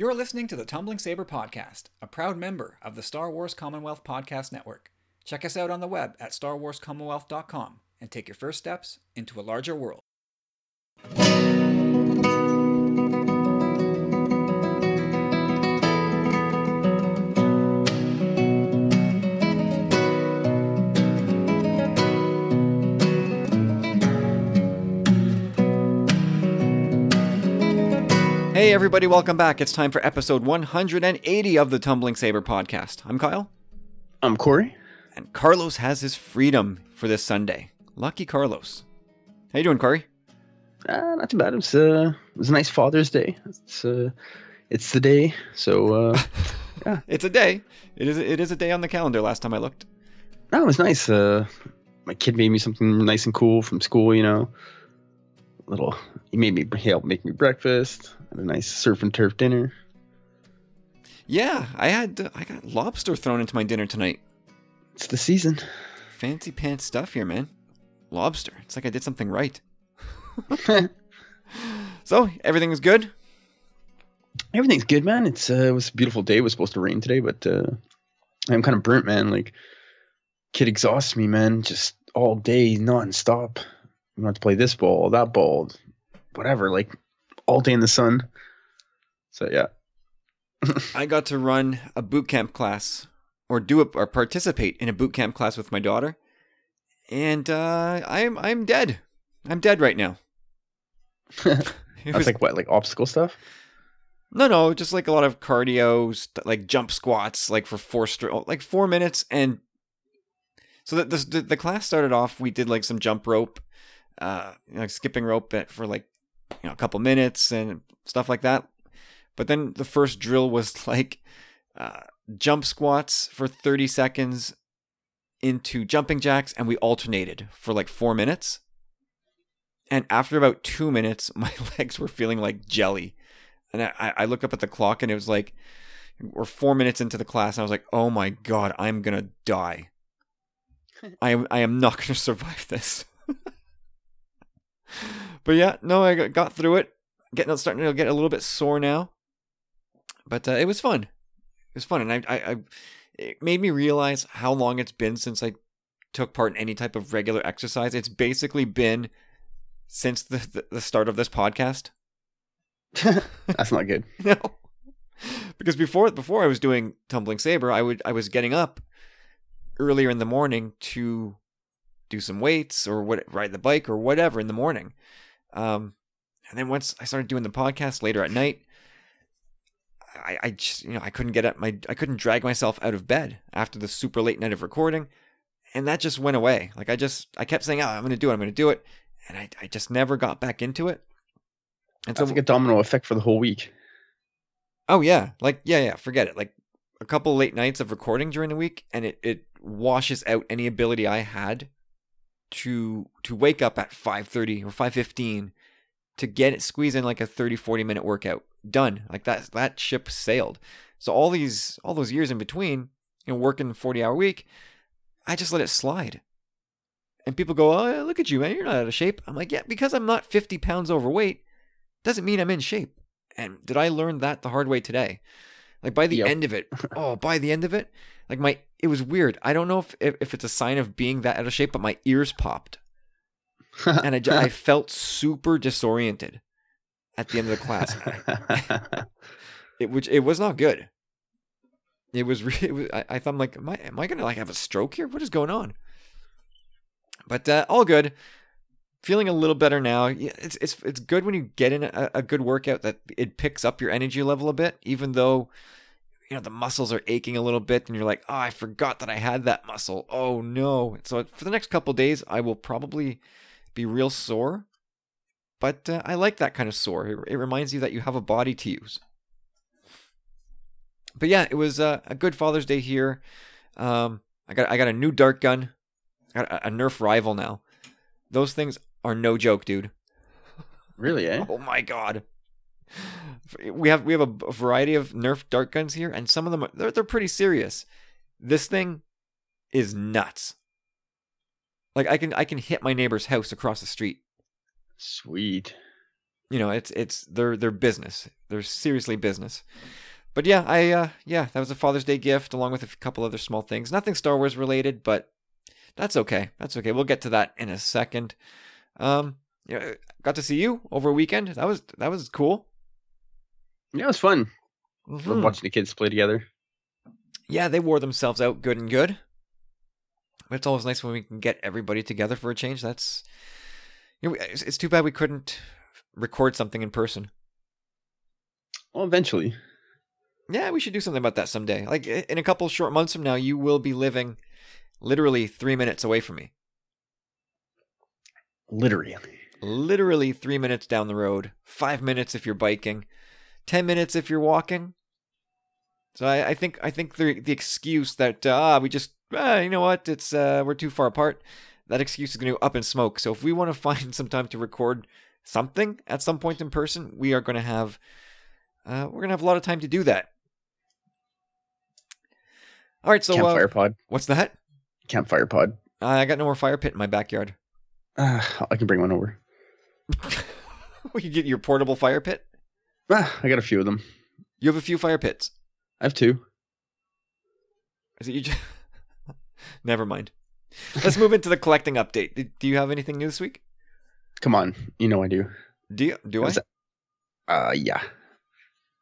You're listening to the Tumbling Saber Podcast, a proud member of the Star Wars Commonwealth Podcast Network. Check us out on the web at starwarscommonwealth.com and take your first steps into a larger world. Hey, everybody, welcome back. It's time for episode 180 of the Tumbling Saber podcast. I'm Kyle, I'm Corey. and Carlos has his freedom for this Sunday. Lucky Carlos. How you doing, Corey? Uh, not too bad. It was, uh, it was a nice Father's Day. It's uh, it's the day. So uh, It's a day. It is. It is a day on the calendar. Last time I looked. no, it was nice. Uh, my kid made me something nice and cool from school. You know, little. He made me he helped make me breakfast. A nice surf and turf dinner. Yeah, I had. Uh, I got lobster thrown into my dinner tonight. It's the season. Fancy pants stuff here, man. Lobster. It's like I did something right. So everything is good. Everything's good, man. It's uh, it was a beautiful day. It was supposed to rain today, but uh, I'm kind of burnt, man. Like, kid exhausts me, man. Just all day, nonstop. We want to play this ball, that ball, whatever. Like, all day in the sun. So yeah, I got to run a boot camp class or do a, or participate in a boot camp class with my daughter, and uh, I'm I'm dead. I'm dead right now. That's was- like what, like obstacle stuff. no, no, just like a lot of cardio, st- like jump squats, like for four str- like four minutes, and so the, the the class started off. We did like some jump rope, uh, you know, like skipping rope for like you know a couple minutes and stuff like that. But then the first drill was like uh, jump squats for thirty seconds into jumping jacks, and we alternated for like four minutes. And after about two minutes, my legs were feeling like jelly. And I, I look up at the clock and it was like, we're four minutes into the class. And I was like, oh my God, I'm going to die. I I am not going to survive this. But yeah, no, I got- through it. Getting starting to get a little bit sore now. But uh, it was fun. It was fun. And I, I, I, it made me realize how long it's been since I took part in any type of regular exercise. It's basically been since the, the, the start of this podcast. That's not good. No. Because before before I was doing tumbling saber, I would I was getting up earlier in the morning to do some weights or what ride the bike or whatever in the morning. Um and then once I started doing the podcast later at night, I, I just you know I couldn't get up my I couldn't drag myself out of bed after the super late night of recording, and that just went away. Like I just I kept saying, "Oh, I'm going to do it, I'm going to do it," and I I just never got back into it. And That's like a domino effect for the whole week. Oh yeah, like yeah, yeah. Forget it. Like a couple late nights of recording during the week, and it it washes out any ability I had to to wake up at five thirty or five fifteen to get it squeeze in like a 30, 40 minute workout. Done. Like that that ship sailed. So all these all those years in between, you know, working forty hour week, I just let it slide. And people go, "Oh, look at you, man! You're not out of shape." I'm like, "Yeah, because I'm not fifty pounds overweight, doesn't mean I'm in shape." And did I learn that the hard way today? Like by the Yep. end of it, oh, by the end of it, like my it was weird. I don't know if if, if it's a sign of being that out of shape, but my ears popped, and I, I felt super disoriented at the end of the class. It which it was not good. It was really. It was, I, I thought I'm like, am I am I gonna like have a stroke here? What is going on? But uh, all good. Feeling a little better now. It's it's it's good when you get in a, a good workout that it picks up your energy level a bit, even though you know the muscles are aching a little bit, and you're like, oh, I forgot that I had that muscle. Oh no! So for the next couple days, I will probably be real sore. But uh, I like that kind of sore. It, it reminds you that you have a body to use but yeah, it was uh, a good Father's Day here. Um, I got I got a new dart gun. I got a, a Nerf rival now. Those things are no joke, dude. really, eh? Oh my god. We have we have a variety of Nerf dart guns here, and some of them are, they're they're pretty serious. This thing is nuts. Like I can I can hit my neighbor's house across the street. Sweet. you know, it's it's they're they're business. They're seriously business. But yeah, I uh yeah, that was a Father's Day gift along with a couple other small things. Nothing Star Wars related, but that's okay. That's okay. We'll get to that in a second. Um yeah, got to see you over a weekend. That was that was cool. Yeah, it was fun. Mhm. Watching the kids play together. Yeah, they wore themselves out good and good. But it's always nice when we can get everybody together for a change. That's you know, it's, it's too bad we couldn't record something in person. Well, eventually. Yeah, we should do something about that someday. Like in a couple short months from now, you will be living literally three minutes away from me. Literally. Literally three minutes down the road. Five minutes if you're biking. Ten minutes if you're walking. So I, I think I think the the excuse that uh, we just ah, you know what it's uh, we're too far apart. That excuse is going to go up in smoke. So if we want to find some time to record something at some point in person, we are going to have uh, we're going to have a lot of time to do that. All right, so uh, pod. what's that? Campfire pod. I got no more fire pit in my backyard. Ah, I can bring one over. we can get your portable fire pit. Ah, I got a few of them. You have a few fire pits. I have two. Is it you? Just... Never mind. Let's move into the collecting update. Do- you have anything new this week? Come on, you know I do. Do you? Do I? Uh, yeah.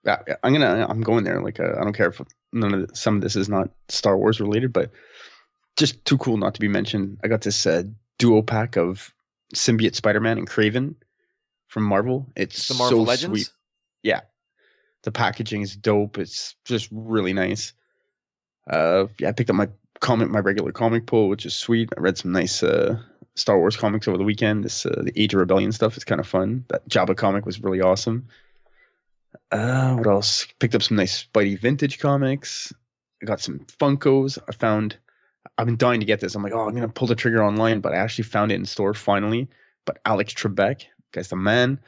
Yeah, yeah, I'm gonna. I'm going there. Like, uh, I don't care if none of the, some of this is not Star Wars related, but just too cool not to be mentioned. I got this uh, duo pack of symbiote Spider-Man and Kraven from Marvel. It's It's the Marvel so Legends. sweet. Yeah, the packaging is dope. It's just really nice. Uh, yeah, I picked up my comic, my regular comic pull, which is sweet. I read some nice uh, Star Wars comics over the weekend. This uh, the Age of Rebellion stuff is kind of fun. That Jabba comic was really awesome. Uh, what else? Picked up some nice Spidey vintage comics. I got some Funkos. I found. I've been dying to get this. I'm like, oh, I'm gonna pull the trigger online, but I actually found it in store finally. But Alex Trebek, guy's the man.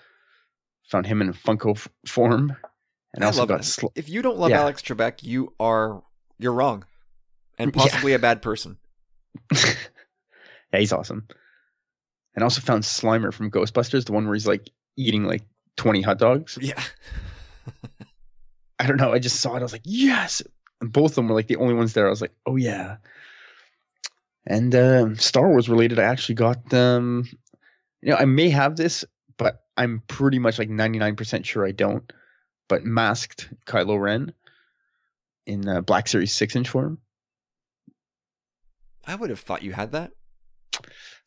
Found him in Funko f- form, and I also love got sl- If you don't love Yeah. Alex Trebek, you are you're wrong, and Yeah. possibly a bad person. yeah, he's awesome. And I also found Slimer from Ghostbusters, the one where he's like eating like 20 hot dogs. Yeah. I don't know. I just saw it. I was like, yes. And both of them were like the only ones there. I was like, oh yeah. And um, Star Wars related, I actually got um, you know, I may have this, but I'm pretty much like 99% sure I don't. But masked Kylo Ren in uh, Black Series six inch form. I would have thought you had that.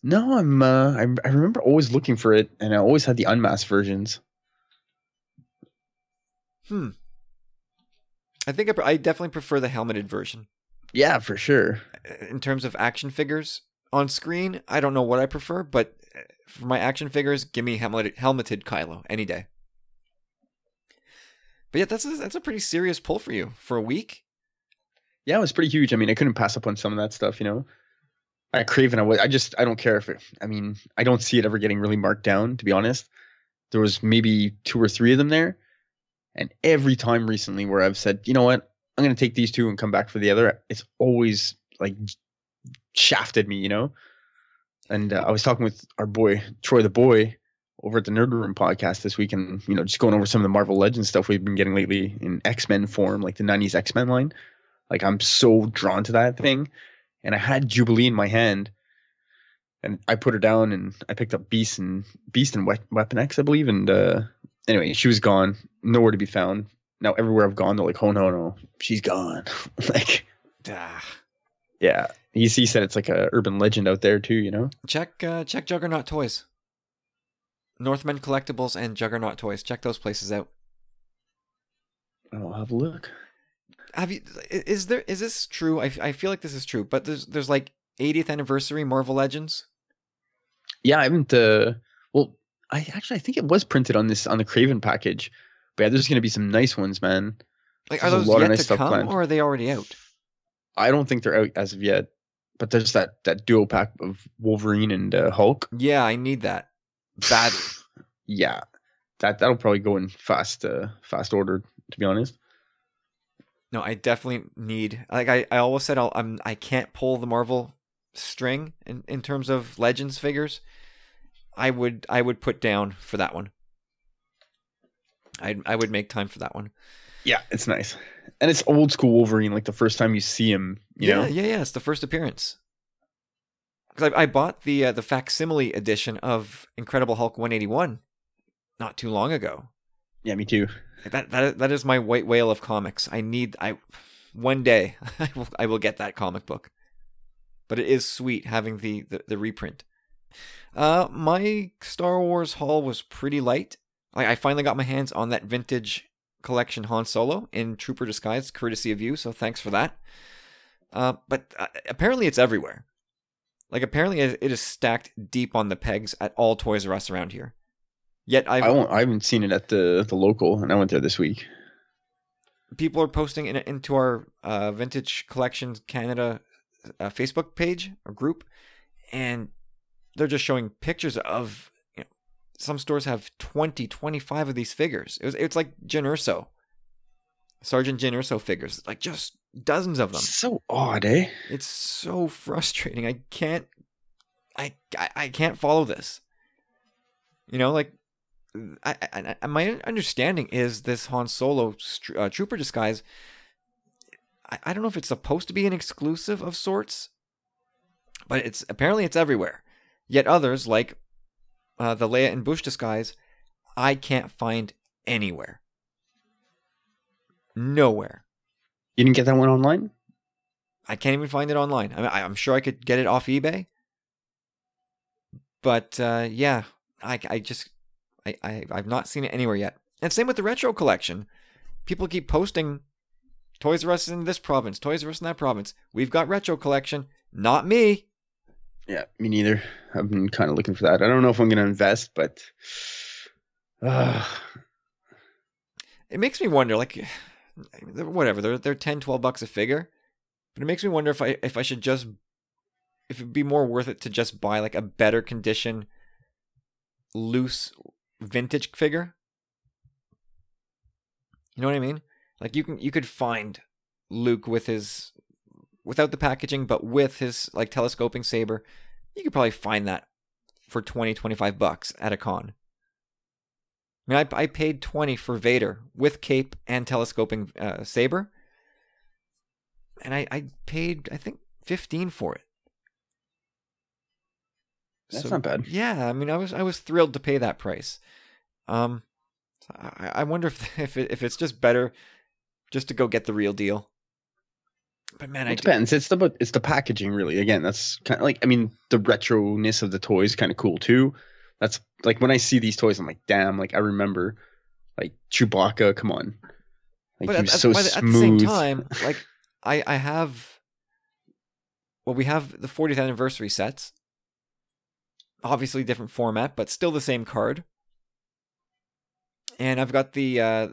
No, I'm. Uh, I, I remember always looking for it, and I always had the unmasked versions. Hmm. I think I, I definitely prefer the helmeted version. Yeah, for sure. in terms of action figures on screen, I don't know what I prefer, but uh, for my action figures, give me helmeted, helmeted Kylo any day. But yeah, that's a, that's a pretty serious pull for you for a week. Yeah, it was pretty huge. I mean, I couldn't pass up on some of that stuff, you know. I Kraven, I, wa- I just, I don't care if it. I mean, I don't see it ever getting really marked down. To be honest, there was maybe two or three of them there, and every time recently where I've said, you know what, I'm gonna take these two and come back for the other, it's always like shafted me, you know. And uh, I was talking with our boy Troy the boy over at the Nerd Room podcast this week, and you know, just going over some of the Marvel Legends stuff we've been getting lately in X Men form, like the '90s X Men line. Like I'm so drawn to that thing, and I had Jubilee in my hand, and I put her down, and I picked up Beast and Beast and We- Weapon X, I believe, and uh, anyway, she was gone, nowhere to be found. Now everywhere I've gone, they're like, "Oh no, no, she's gone." like, Ah. yeah, he, he said it's like a urban legend out there too, you know. Check uh, check Juggernaut Toys, Northman Collectibles, and Juggernaut Toys. Check those places out. I'll have a look. Have you? Is there? Is this true? I, I feel like this is true, but there's there's like 80th anniversary Marvel Legends. Yeah, I haven't. Uh, well, I actually I think it was printed on this on the Kraven package, but yeah, there's gonna be some nice ones, man. Like, are There's a those yet nice to stuff come, planned. or are they already out? I don't think they're out as of yet, but there's that that duo pack of Wolverine and uh, Hulk. Yeah, I need that badly. Yeah, that that'll probably go in fast uh, fast order. To be honest, No, I definitely need. Like I, I always said, I'll, I'm I can't pull the Marvel string in, in terms of Legends figures. I would I would put down for that one. I I would make time for that one. Yeah, it's nice, and it's old school Wolverine. Like the first time you see him, you yeah, know. yeah, yeah. It's the first appearance. Because I, I bought the uh, the facsimile edition of Incredible Hulk 181 not too long ago. Yeah, me too. That that that is my white whale of comics. I need I one day I will I will get that comic book. But it is sweet having the the, the reprint. Uh, my Star Wars haul was pretty light. I, I finally got my hands on that vintage collection Han Solo in Trooper disguise, courtesy of you. So thanks for that. Uh, but uh, apparently it's everywhere. Like apparently it is stacked deep on the pegs at all Toys R Us around here. Yet I've I won't, I haven't seen it at the the local, and I went there this week. people are posting in, into our uh, vintage collections canada uh, facebook page or group and they're just showing pictures of some stores have 20 25 of these figures it was it's like Jyn Erso sergeant Jyn Erso figures like just dozens of them So odd, eh? it's so frustrating i can't i i, I can't follow this you know like I, I, I my understanding is this Han Solo str- uh, trooper disguise. I, I don't know if it's supposed to be an exclusive of sorts, but it's apparently it's everywhere. Yet others, like uh, the Leia and Boushh disguise, I can't find anywhere. Nowhere. You didn't get that one online? I can't even find it online. I mean, I'm sure I could get it off eBay, but uh, yeah, I, I just I, I I've not seen it anywhere yet. And same with the retro collection. People keep posting Toys R Us in this province, Toys R Us in that province. We've got retro collection. Not me. Yeah, me neither. I've been kind of looking for that. I don't know if I'm gonna invest, but uh, It makes me wonder, like, whatever. They're they're 10, 12 bucks a figure, but it makes me wonder if I if I should just if it'd be more worth it to just buy like a better condition, loose vintage figure. You know what I mean? Like you can you could find Luke with his without the packaging, but with his like telescoping saber. You could probably find that for 20, 25 bucks at a con. I mean, I, I paid 20 for Vader with cape and telescoping uh, saber. And I, I paid, I think, 15 for it. That's not bad. Yeah, I mean, I was I was thrilled to pay that price. Um, I, I wonder if if it, if it's just better just to go get the real deal. But man, I it depends. It's the it's the packaging really. Again, that's kind of like I mean the retro ness of the toys kind of cool too. That's like when I see these toys, I'm like, damn! Like I remember, like Chewbacca. Come on, like but he at, was at- so smooth. at the same time, like I I have well, we have the 40th anniversary sets. Obviously different format, but still the same card. And I've got the uh,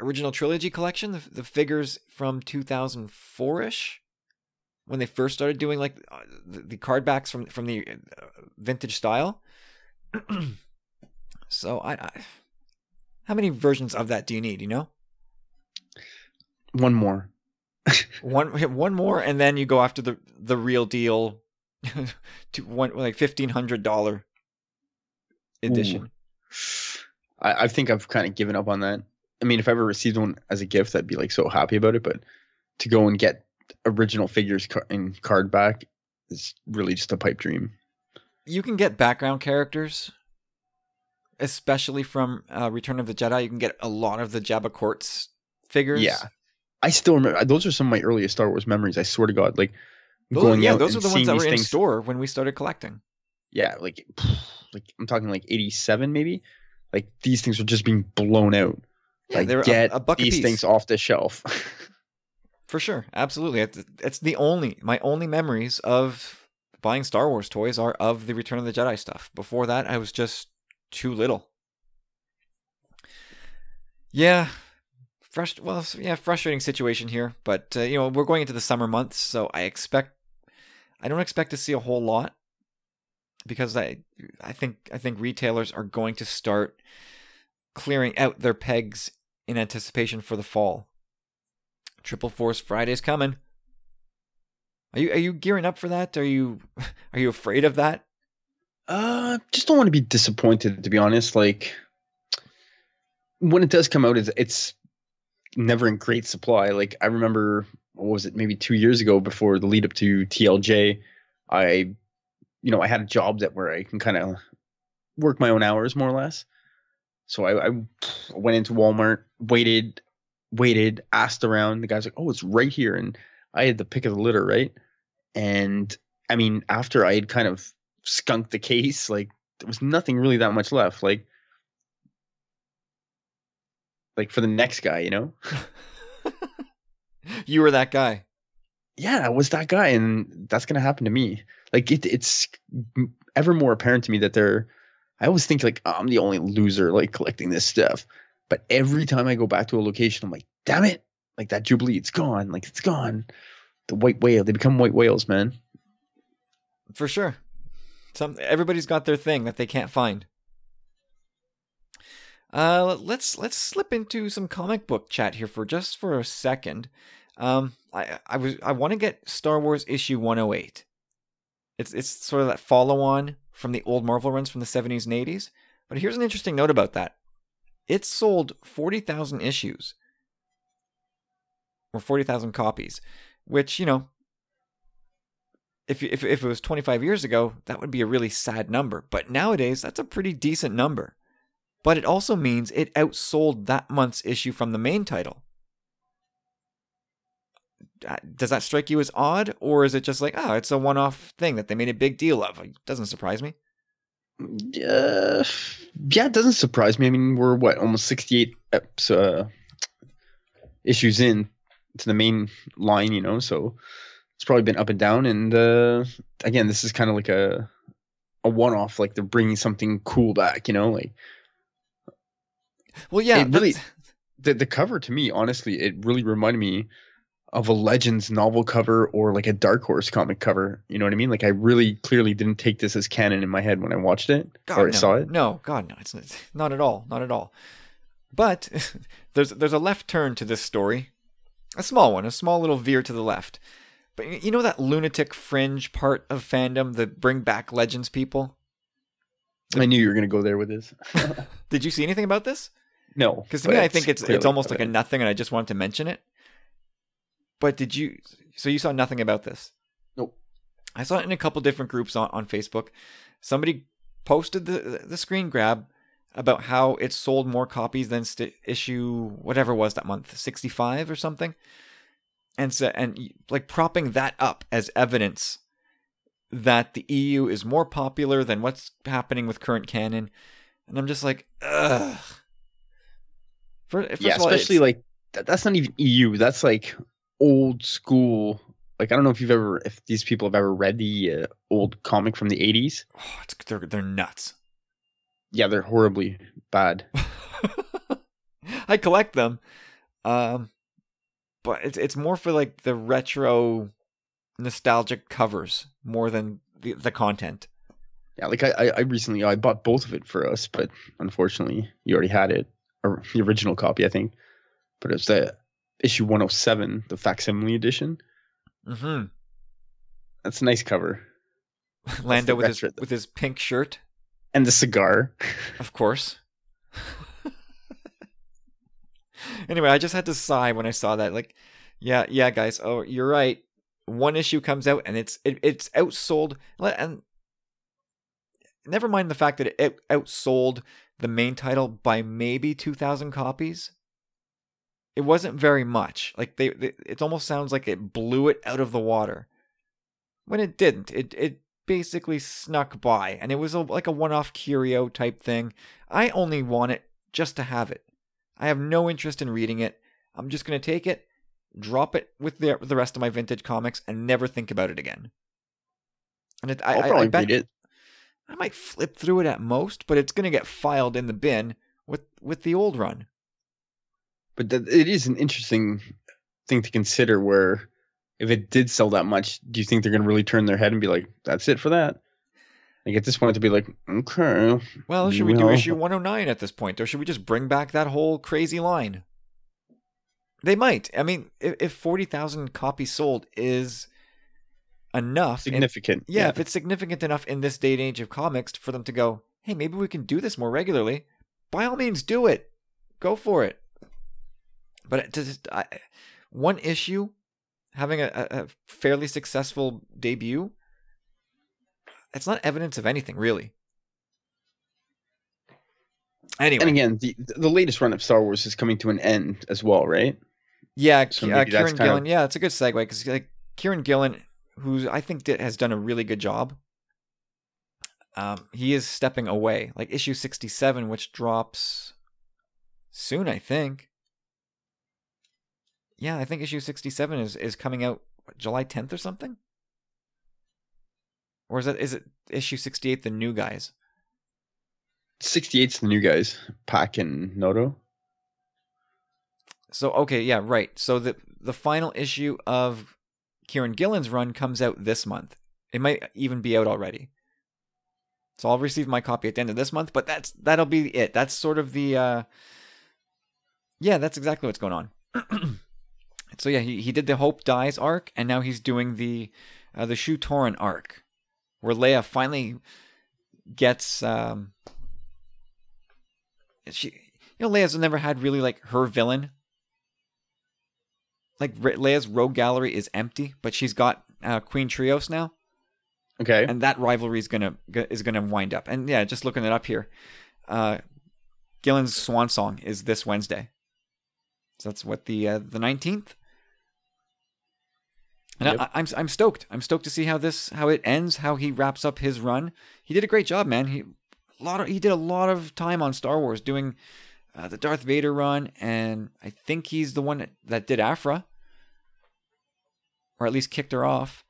original trilogy collection, the, the figures from 2004ish, when they first started doing like uh, the, the card backs from from the uh, vintage style. so I, I, how many versions of that do you need? You know. One more. one one more and then you go after the the real deal to one like fifteen hundred dollar edition I, I think I've kind of given up on that. I mean, if I ever received one as a gift, I'd be like so happy about it. But to go and get original figures in card back is really just a pipe dream. you can get background characters especially from uh, return of the jedi you can get a lot of the jabba courts figures Yeah. I still remember those are some of my earliest Star Wars memories. I swear to God, like those, going yeah out those are and the ones that were in things- store when we started collecting Yeah, like like I'm talking like 87 maybe. Like these things were just being blown out. Yeah like get a, a these piece. things off the shelf. for sure. Absolutely. It's the only my only memories of buying star wars toys are of the return of the jedi stuff. Before that i was just too little. Yeah. Frust- well yeah frustrating situation here but uh, you know we're going into the summer months so i expect i don't expect to see a whole lot because i i think i think retailers are going to start clearing out their pegs in anticipation for the fall Triple Force Friday's coming. Are you are you gearing up for that? Are you are you afraid of that? uh just don't want to be disappointed to be honest. Like when it does come out, it's it's never in great supply. Like I remember, what was it? Maybe two years ago, before the lead up to TLJ, I, you know, I had a job that where I can kind of work my own hours more or less. So I, I went into Walmart, waited, waited, asked around. The guy's like, "Oh, it's right here," and I had the pick of the litter, right? And I mean, after I had kind of skunked the case, like there was nothing really that much left. Like, like for the next guy, you know? you were that guy. Yeah, I was that guy, and that's gonna happen to me. Like it, it's ever more apparent to me that they're. I always think like I'm the only loser like collecting this stuff, but every time I go back to a location, I'm like, damn it! Like that Jubilee, it's gone. Like it's gone. The white whale, they become white whales, man. For sure. Some everybody's got their thing that they can't find. Uh, let's let's slip into some comic book chat here for just for a second. Um, I I was I want to get Star Wars issue 108. It's it's sort of that follow on from the old Marvel runs from the 70s and 80s. But here's an interesting note about that. It sold 40,000 issues or 40,000 copies, which, you know, if, if, if it was 25 years ago, that would be a really sad number. But nowadays, that's a pretty decent number. But it also means it outsold that month's issue from the main title. Uh, does that strike you as odd, or is it just like, oh, it's a one off thing that they made a big deal of? It doesn't surprise me. Uh, yeah, it doesn't surprise me. I mean, we're what, almost 68 uh, issues in to the main line, you know, so it's probably been up and down. And uh, again, this is kind of like a a one off, like they're bringing something cool back, you know, like. Well, yeah, really. The the cover to me, honestly, it really reminded me of a Legends novel cover or like a Dark Horse comic cover. You know what I mean? Like I really clearly didn't take this as canon in my head when I watched it God, or no. saw it. No, God, no, it's not at all, not at all. But there's there's a left turn to this story, a small one, a small little veer to the left. But you know that lunatic fringe part of fandom that bring back Legends people? I knew you were going to go there with this. Did you see anything about this? No, because to me, I think it's it's almost like a nothing, and I just wanted to mention it. But did you? So you saw nothing about this? Nope. I saw it in a couple different groups on, on Facebook. Somebody posted the the screen grab about how it sold more copies than st- issue whatever was that month, sixty five or something and so and like propping that up as evidence that the EU is more popular than what's happening with current canon, and I'm just like, ugh. First, yeah, all, especially like that's not even EU. That's like old school. Like I don't know if you've ever, if these people have ever read the uh, old comic from the '80s. Oh, they're they're nuts. Yeah, they're horribly bad. I collect them. Um, but it's it's more for like the retro nostalgic covers more than the, the content. Yeah, like I, I recently I bought both of it for us, but unfortunately you already had it, or the original copy, I think. But it's the issue 107, the facsimile edition. Mm-hmm. That's a nice cover. Lando with his with his pink shirt and the cigar. Of course. anyway, I just had to sigh when I saw that. Like, yeah, yeah, guys. Oh, you're right. One issue comes out and it's it, it's outsold, and never mind the fact that it outsold the main title by maybe two thousand copies. It wasn't very much. Like they, they, it almost sounds like it blew it out of the water. When it didn't. It it basically snuck by, and it was a, like a one-off curio type thing. I only want it just to have it. I have no interest in reading it. I'm just going to take it, drop it with the, the rest of my vintage comics, and never think about it again. And it, I'll I, probably I, bet read it. I might flip through it at most, but it's going to get filed in the bin with with the old run. But th- it is an interesting thing to consider. Where if it did sell that much, do you think they're going to really turn their head and be like, "That's it for that"? Like at this point, to be like, okay. Well, should we do issue 109 at this point, or should we just bring back that whole crazy line? They might. I mean, if, if 40,000 copies sold is enough, significant. yeah, yeah, if it's significant enough in this day and age of comics for them to go, hey, maybe we can do this more regularly. By all means, do it. go for it. But it just I, one issue, having a, a fairly successful debut, it's not evidence of anything really. Anyway, And again, the the latest run of Star Wars is coming to an end as well, right? yeah, so uh, Kieron kind of- Gillen. Yeah, it's a good segue because like Kieron Gillen, who I think did, has done a really good job. Um, he is stepping away. Like issue sixty-seven, which drops soon, I think. Yeah, I think issue sixty-seven is is coming out what, July tenth or something. Or is it is it issue sixty-eight, the new guys? 68's the new guys, Pak and Noto. So okay, yeah, right. So the the final issue of Kieron Gillen's run comes out this month. It might even be out already. So I'll receive my copy at the end of this month, but that's that'll be it. That's sort of the uh Yeah, that's exactly what's going on. so yeah, he, he did the Hope Dies arc and now he's doing the uh, the Shu-Torun arc where Leia finally gets um she you know Leia's never had really like her villain like Re- Leia's rogue gallery is empty, but she's got uh, Queen Trios now, Okay. and that rivalry is gonna is gonna wind up. And yeah, just looking it up here, uh, Gillen's Swan Song is this Wednesday, so that's what the uh, the nineteenth. And Yep. I, I'm I'm stoked. I'm stoked to see how this how it ends, how he wraps up his run. He did a great job, man. He a lot of he did a lot of time on Star Wars doing uh, the Darth Vader run, and I think he's the one that, that did Aphra, or at least kicked her off.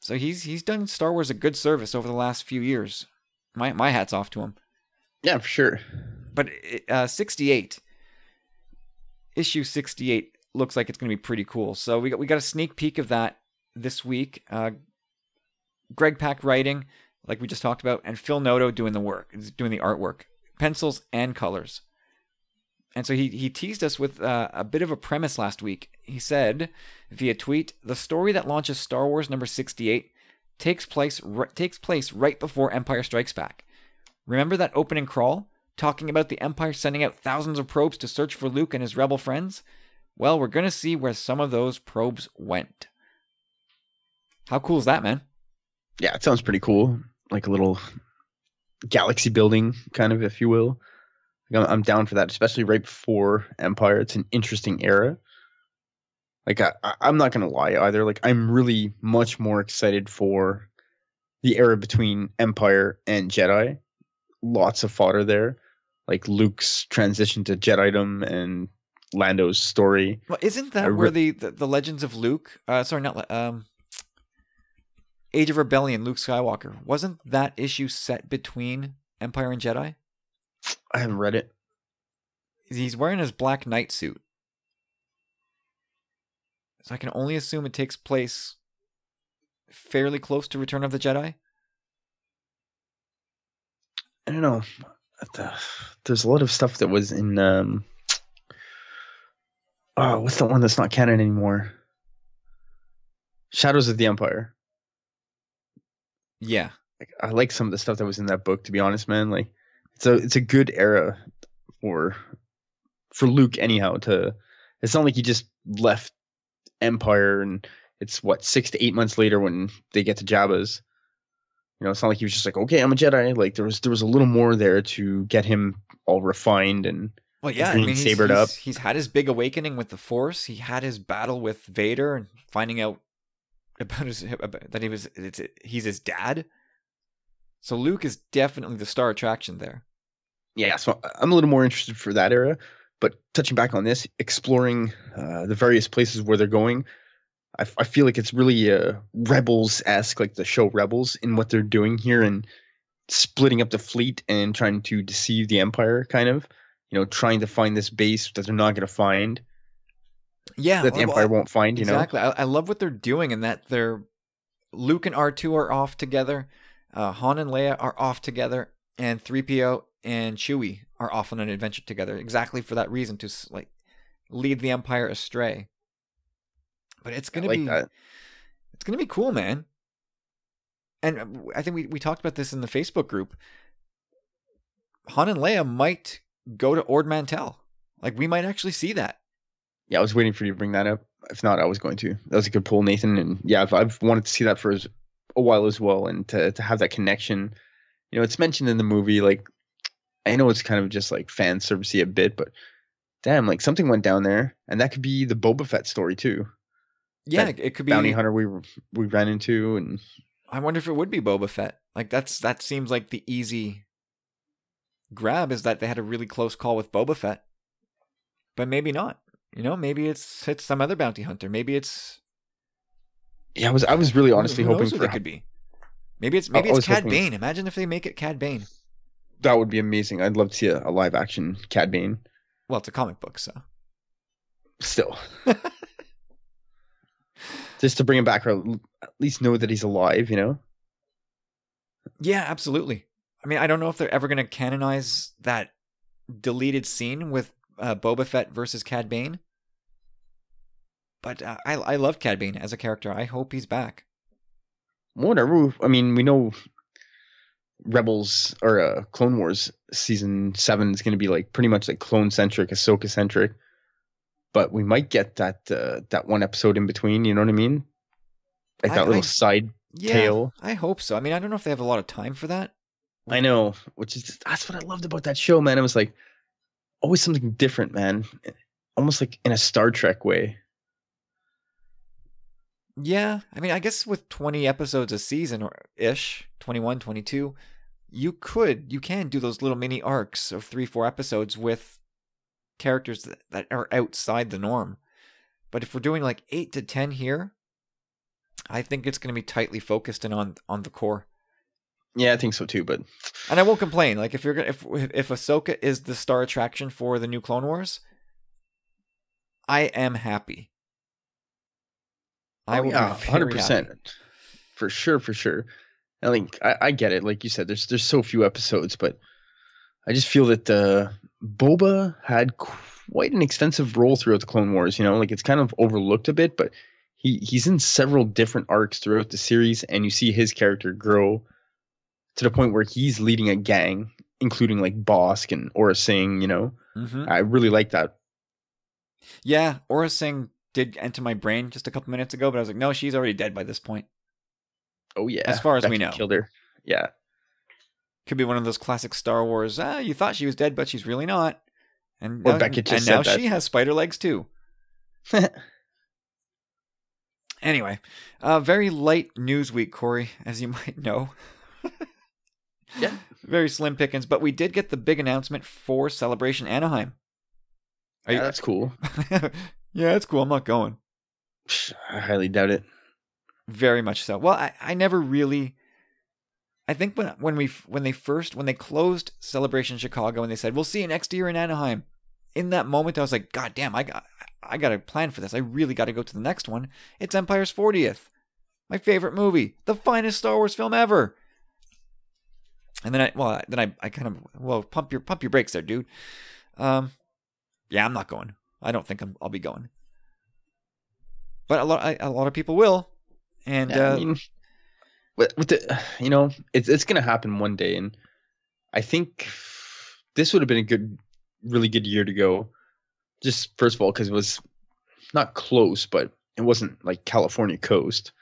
So he's he's done Star Wars a good service over the last few years. My my hats off to him. yeah, for sure. But uh, 68 issue 68 looks like it's going to be pretty cool. So we got we got a sneak peek of that this week. Uh, Greg Pak writing, like we just talked about, and Phil Noto doing the work, doing the artwork, pencils and colors. And so he he teased us with uh, a bit of a premise last week. He said via tweet, "The story that launches Star Wars number 68 takes place r- takes place right before Empire Strikes Back. Remember that opening crawl talking about the Empire sending out thousands of probes to search for Luke and his rebel friends? Well, we're going to see where some of those probes went. How cool is that, man? Yeah, it sounds pretty cool. Like a little galaxy building, kind of, if you will. I'm, down for that, especially right before Empire. It's an interesting era. Like I- I'm not gonna lie either. Like I'm really much more excited for the era between Empire and Jedi. Lots of fodder there, like Luke's transition to Jedidom and Lando's story. Well, isn't that re- where the, the, the Legends of Luke, uh, sorry, not, um, Age of Rebellion, Luke Skywalker, wasn't that issue set between Empire and Jedi? I haven't read it. He's wearing his black knight suit. So I can only assume it takes place fairly close to Return of the Jedi. I don't know. The- There's a lot of stuff that was in. Um, oh, what's the one that's not canon anymore? Shadows of the Empire. Yeah. Like, I like some of the stuff that was in that book. To be honest, man, like it's a it's a good era for for Luke. Anyhow, to it's not like he just left Empire and it's what six to eight months later when they get to Jabba's. You know, it's not like he was just like, okay, I'm a Jedi. Like there was there was a little more there to get him all refined and Well, yeah, I mean, he's, sabered he's, up. he's had his big awakening with the Force. He had his battle with Vader and finding out about his about, that he was it's, he's his dad. So Luke is definitely the star attraction there. yeah, so I'm a little more interested for that era. But touching back on this, exploring uh, the various places where they're going, I, I feel like it's really uh, Rebels esque, like the show Rebels, in what they're doing here and splitting up the fleet and trying to deceive the Empire, kind of. You know, trying to find this base that they're not going to find, Yeah, that the well, Empire won't find. You know, exactly. I, I love what they're doing and that they're Luke and R two are off together. Uh, Han and Leia are off together, and three PO and Chewie are off on an adventure together. Exactly for that reason to like lead the Empire astray. But it's gonna like be that. it's gonna be cool, man. And uh, I think we we talked about this in the Facebook group. Han and Leia might go to Ord Mantell. Like we might actually see that. Yeah, I was waiting for you to bring that up. If not, I was going to. That was a good pull, Nathan. And yeah, I've, I've wanted to see that for as- a while as well, and to to have that connection. You know, it's mentioned in the movie. Like, I know it's kind of just like fan servicey a bit, but damn, like something went down there, and that could be the Boba Fett story too. Yeah, it could be. Bounty hunter we we ran into, and I wonder if it would be Boba Fett. Like that's that seems like the easy grab is that they had a really close call with Boba Fett, but maybe not. You know, maybe it's it's some other bounty hunter. Maybe it's yeah, I was I was really honestly hoping for they could be. Maybe it's maybe I it's was Cad hoping- Bane. Imagine if they make it Cad Bane. that would be amazing. I'd love to see a, a live action Cad Bane. Well, it's a comic book, so Still, just to bring him back, or at least know that he's alive. You know. yeah, absolutely. I mean, I don't know if they're ever going to canonize that deleted scene with uh, Boba Fett versus Cad Bane, but uh, I I love Cad Bane as a character. I hope he's back. whatever. I mean, we know Rebels or uh, Clone Wars season seven is going to be like pretty much like clone centric, Ahsoka centric, but we might get that uh, that one episode in between. You know what I mean? Like I- that little I- side Yeah, tale. I hope so. I mean, I don't know if they have a lot of time for that. I know, which is that's what I loved about that show, man. It was like always something different, man. Almost like in a Star Trek way. Yeah, I mean, I guess with 20 episodes a season or ish, 21, 22, you could, you can do those little mini arcs of three, four episodes with characters that, that are outside the norm. But if we're doing like eight to 10 here, I think it's going to be tightly focused and on on the core. Yeah, I think so too. But And I won't complain. Like if you're gonna if if Ahsoka is the star attraction for the new Clone Wars, I am happy. I Oh, will yeah, hundred percent, for sure, for sure. I think I, I get it. Like you said, there's there's so few episodes, but I just feel that uh, Boba had quite an extensive role throughout the Clone Wars. You know, like it's kind of overlooked a bit, but he he's in several different arcs throughout the series, and you see his character grow to the point where he's leading a gang, including like Bossk and Aurra Sing. You know, Mhm. I really like that. Yeah, Aurra Sing did enter my brain just a couple minutes ago, but I was like, no, she's already dead by this point. Oh yeah, As far as we know. killed her. Yeah. Could be one of those classic Star Wars. Ah, you thought she was dead, but she's really not. And now, and now she has spider legs too. Anyway, uh, very light news week, Corey, as you might know. Yeah. Very slim pickings, but we did get the big announcement for Celebration Anaheim. Are yeah, you? that's cool. yeah, that's cool. I'm not going. I highly doubt it. Very much so. Well, I, I never really. I think when when we when they first when they closed Celebration Chicago and they said we'll see you next year in Anaheim, in that moment I was like, God damn, I got I got to plan for this. I really got to go to the next one. It's Empire's 40th, my favorite movie, the finest Star Wars film ever. And then I well then I, I kind of well pump your pump your brakes there, dude. Um, yeah, I'm not going. I don't think I'm, I'll be going. But a lot I, a lot of people will, and Yeah, uh, I mean, with, with the, you know, it's it's gonna happen one day, and I think this would have been a good, really good year to go. Just first of all, because it was not close, but it wasn't like California coast.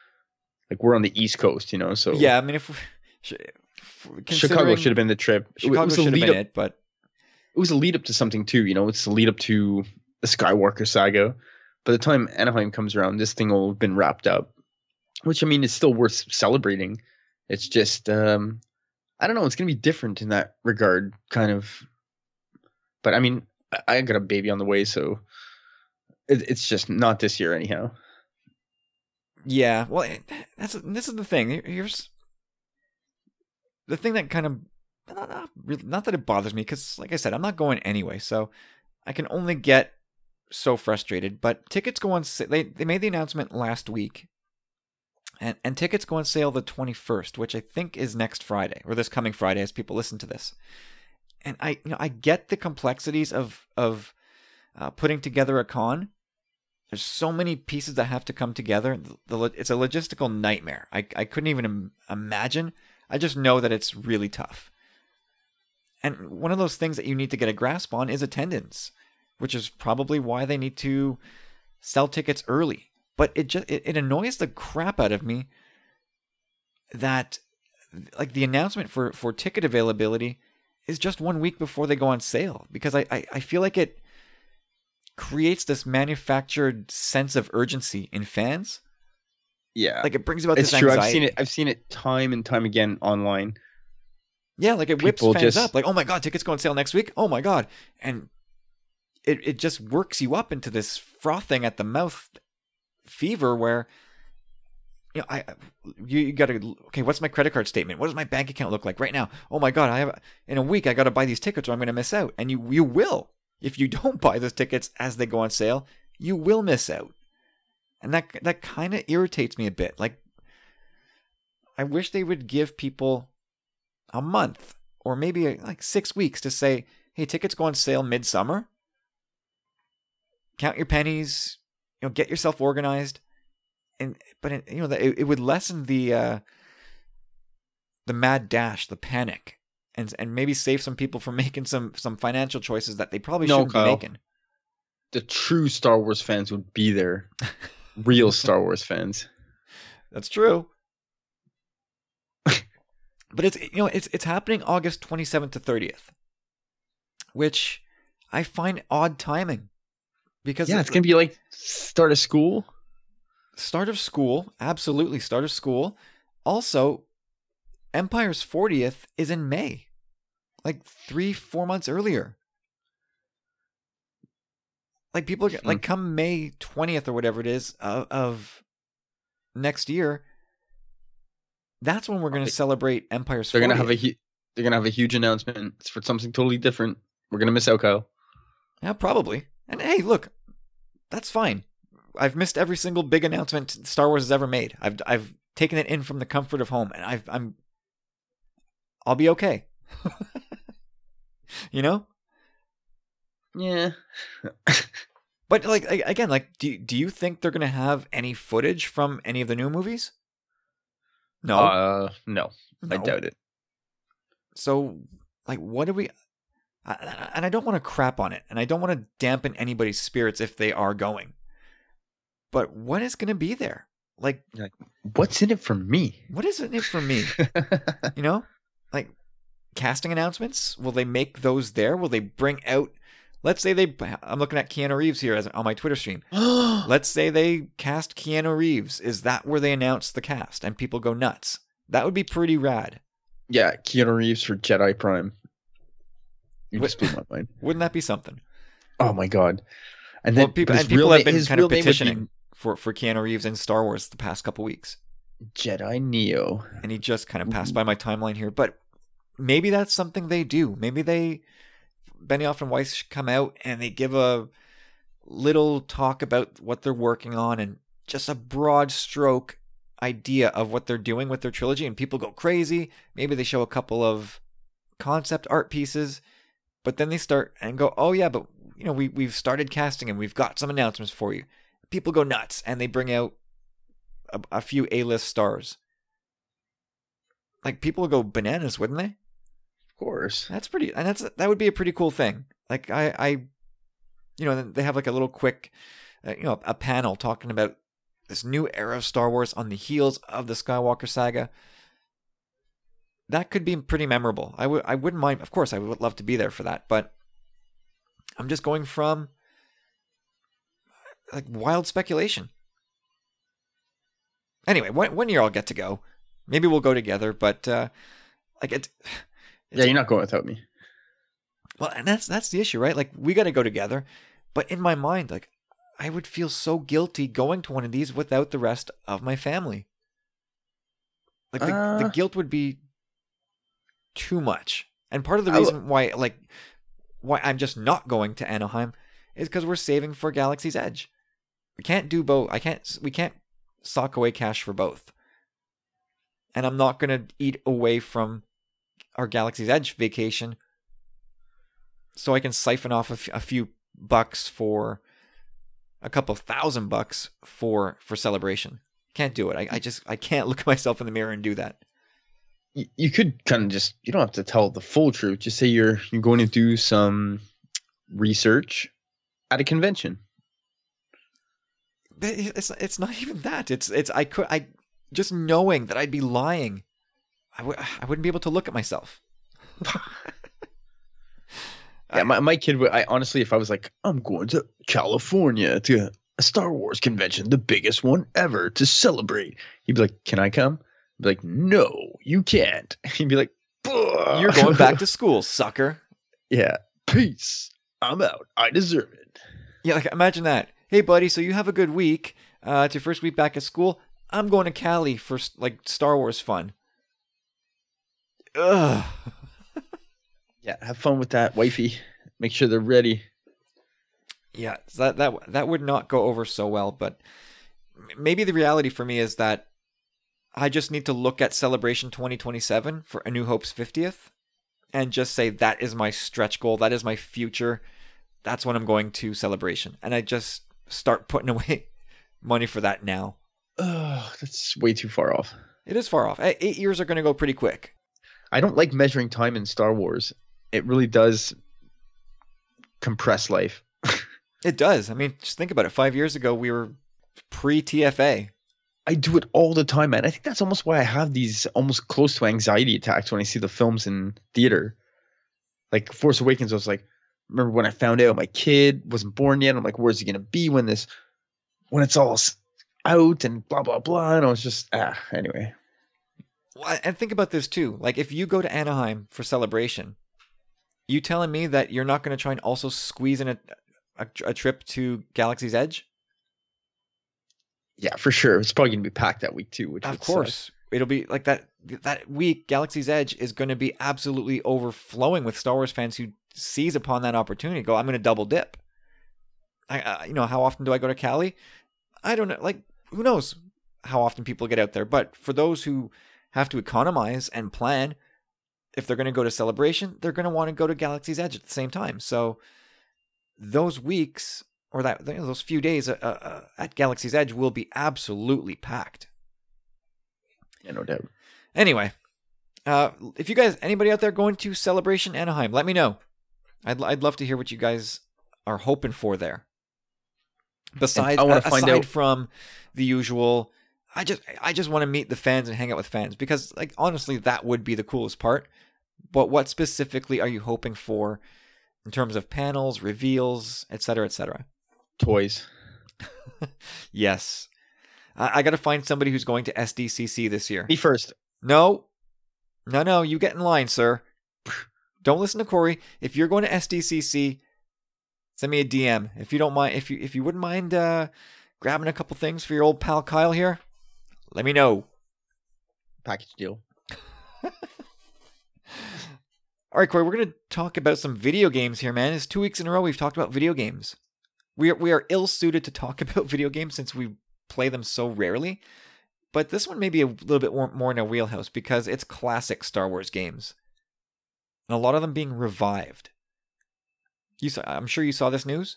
Like we're on the East Coast, you know. So yeah, I mean if, sh- Chicago should have been the trip. Chicago should have been up- it, but it was a lead up to something too. You know, it's a lead up to the Skywalker saga. By the time Anaheim comes around, this thing will have been wrapped up. Which I mean, is still worth celebrating. It's just, um, I don't know. It's gonna be different in that regard, kind of. But I mean, I, got a baby on the way, so it, it's just not this year anyhow. yeah, well that's this is the thing. Here's the thing that kind of not, not, really- not that it bothers me because, like I said, I'm not going anyway, so I can only get so frustrated. But tickets go on. They they made the announcement last week, and and tickets go on sale the 21st, which I think is next Friday or this coming Friday as people listen to this. And I you know I get the complexities of of uh, putting together a con. There's so many pieces that have to come together. The, the, it's a logistical nightmare. I, I couldn't even Im- imagine. I just know that it's really tough. And one of those things that you need to get a grasp on is attendance. which is probably why they need to sell tickets early. But it just it, it annoys the crap out of me that like the announcement for for ticket availability is just one week before they go on sale because I, I, I feel like it creates this manufactured sense of urgency in fans. Yeah, Like it brings about it's this true. anxiety. I've seen it. I've seen it time and time again online. Yeah, like it whips People fans just- up. Like, oh my god, tickets go on sale next week. Oh my god, and it it just works you up into this frothing at the mouth fever where you know I you, you got to okay. What's my credit card statement? What does my bank account look like right now? Oh my god, I have in a week I got to buy these tickets or I'm going to miss out. And you you will if you don't buy those tickets as they go on sale, you will miss out. And that that kind of irritates me a bit. Like I wish they would give people a month or maybe like six weeks to say, hey, tickets go on sale midsummer. Count your pennies, you know, get yourself organized, and but it, you know that it, it would lessen the uh, the mad dash, the panic, and and maybe save some people from making some some financial choices that they probably No, shouldn't Kyle. be making. The true Star Wars fans would be there. Real Star Wars fans. That's true. but it's you know it's it's happening August 27th to 30th, which I find odd timing because Yeah, it's gonna be like start of school. start of school, absolutely start of school. Also, Empire's 40th is in May, like three four months earlier. Like people are, Hmm. like come May 20th or whatever it is of, of next year. That's when we're going to Right. celebrate Empire's. They're gonna have a hu- they're gonna have a huge announcement It's for something totally different. We're gonna miss Kyle. Yeah, probably. And hey, look, that's fine. I've missed every single big announcement Star Wars has ever made. I've I've taken it in from the comfort of home, and I've, I'm I'll be okay. you know, Yeah. but like again, like do do you think they're gonna have any footage from any of the new movies? No, Uh, no, I doubt it. So, like, what do we? And I don't want to crap on it, and I don't want to dampen anybody's spirits if they are going. But what is going to be there? Like, What's in it for me? what is in it for me? You know, like casting announcements. Will they make those there? Will they bring out? Let's say they. I'm looking at Keanu Reeves here as on my Twitter stream. Let's say they cast Keanu Reeves. Is that where they announce the cast and people go nuts? That would be pretty rad. yeah, Keanu Reeves for Jedi Prime. You just blew my mind. Wouldn't that be something? Oh my god! And then well, people and people have been kind of would be petitioning for for Keanu Reeves in Star Wars the past couple weeks, Jedi Neo. and he just kind of passed by my timeline here. But maybe that's something they do. Maybe they Benioff and Weiss come out and they give a little talk about what they're working on and just a broad stroke idea of what they're doing with their trilogy, and people go crazy. Maybe they show a couple of concept art pieces, but then they start and go, "Oh yeah, but you know we we've started casting and we've got some announcements for you." People go nuts and they bring out a, a few A-list stars. Like people go bananas, wouldn't they? Of course. That's pretty, and that's that would be a pretty cool thing. Like I, I, you know, they have like a little quick, uh, you know, a panel talking about this new era of Star Wars on the heels of the Skywalker saga. That could be pretty memorable. I would, I wouldn't mind. Of course, I would love to be there for that. But I'm just going from like wild speculation. Anyway, one, one year I'll get to go. Maybe we'll go together, but uh, like it. Yeah, you're not going without me. Well, and that's that's the issue, right? Like we got to go together, but in my mind, like I would feel so guilty going to one of these without the rest of my family. Like the, the Uh. guilt would be too much, and part of the reason why, like, why I'm just not going to Anaheim is because we're saving for Galaxy's Edge. We can't do both. I can't. We can't sock away cash for both, and I'm not gonna eat away from our Galaxy's Edge vacation so I can siphon off a, f- a few bucks for a couple thousand bucks for for celebration. Can't do it. I, I just I can't look at myself in the mirror and do that. You, you could kind of just you don't have to tell the full truth. Just say you're you're going to do some research at a convention. It's it's not even that. It's it's I could I just knowing that I'd be lying. I w- I wouldn't be able to look at myself. Yeah, my, my kid would. I honestly, if I was like, I'm going to California to a Star Wars convention, the biggest one ever, to celebrate, he'd be like, "Can I come?" Be like, "No, you can't." He'd be like, "Bah." You're going back to school, sucker. yeah, peace. I'm out. I deserve it. Yeah, like imagine that. Hey, buddy, so you have a good week. Uh, it's your first week back at school. I'm going to Cali for like Star Wars fun. Ugh. Yeah, have fun with that, wifey. Make sure they're ready. Yeah, that that that would not go over so well. But maybe the reality for me is that I just need to look at Celebration 2027 for A New Hope's 50th, and just say that is my stretch goal. That is my future. That's when I'm going to Celebration, and I just start putting away money for that now. Ugh, that's way too far off. It is far off. Eight years are going to go pretty quick. I don't like measuring time in Star Wars. It really does compress life. It does. I mean, just think about it. Five years ago, we were pre TFA. I do it all the time, man. I think that's almost why I have these almost close to anxiety attacks when I see the films in theater. Like Force Awakens, I was like, remember when I found out my kid wasn't born yet? I'm like, where's he gonna be when this, when it's all out and blah blah blah? And I was just ah, anyway. Well, and think about this too. Like, if you go to Anaheim for celebration, you telling me that you're not to try and also squeeze in a, a, a trip to Galaxy's Edge? Yeah, for sure. It's probably gonna be packed that week too. Which Of would suck. course. It'll be like that. That week, Galaxy's Edge is going to be absolutely overflowing with Star Wars fans who seize upon that opportunity. Go, I'm going to double dip. I, uh, you know, how often do I go to Cali? I don't know. Like, who knows how often people get out there? But for those who have to economize and plan, if they're going to go to Celebration, they're going to want to go to Galaxy's Edge at the same time. So those weeks or that those few days uh, uh, at Galaxy's Edge will be absolutely packed. Yeah, no doubt. Anyway, uh, if you guys, anybody out there going to Celebration Anaheim, let me know. I'd I'd love to hear what you guys are hoping for there. Besides, I wanna find out- from the usual, I just I just want to meet the fans and hang out with fans because, like, honestly, that would be the coolest part. But what specifically are you hoping for in terms of panels, reveals, etc., etc.? Toys. Yes, I, I got to find somebody who's going to SDCC this year. Me first. No, no, no. You get in line, sir. Don't listen to Corey. If you're going to SDCC, send me a DM. If you don't mind, if you if you wouldn't mind uh, grabbing a couple things for your old pal Kyle here, let me know. Package deal. All right, Corey, we're going to talk about some video games here, man. It's two weeks in a row we've talked about video games. We are, we are ill suited to talk about video games since we play them so rarely. But this one may be a little bit more, more in our wheelhouse because it's classic Star Wars games. And a lot of them being revived. You saw, I'm sure you saw this news.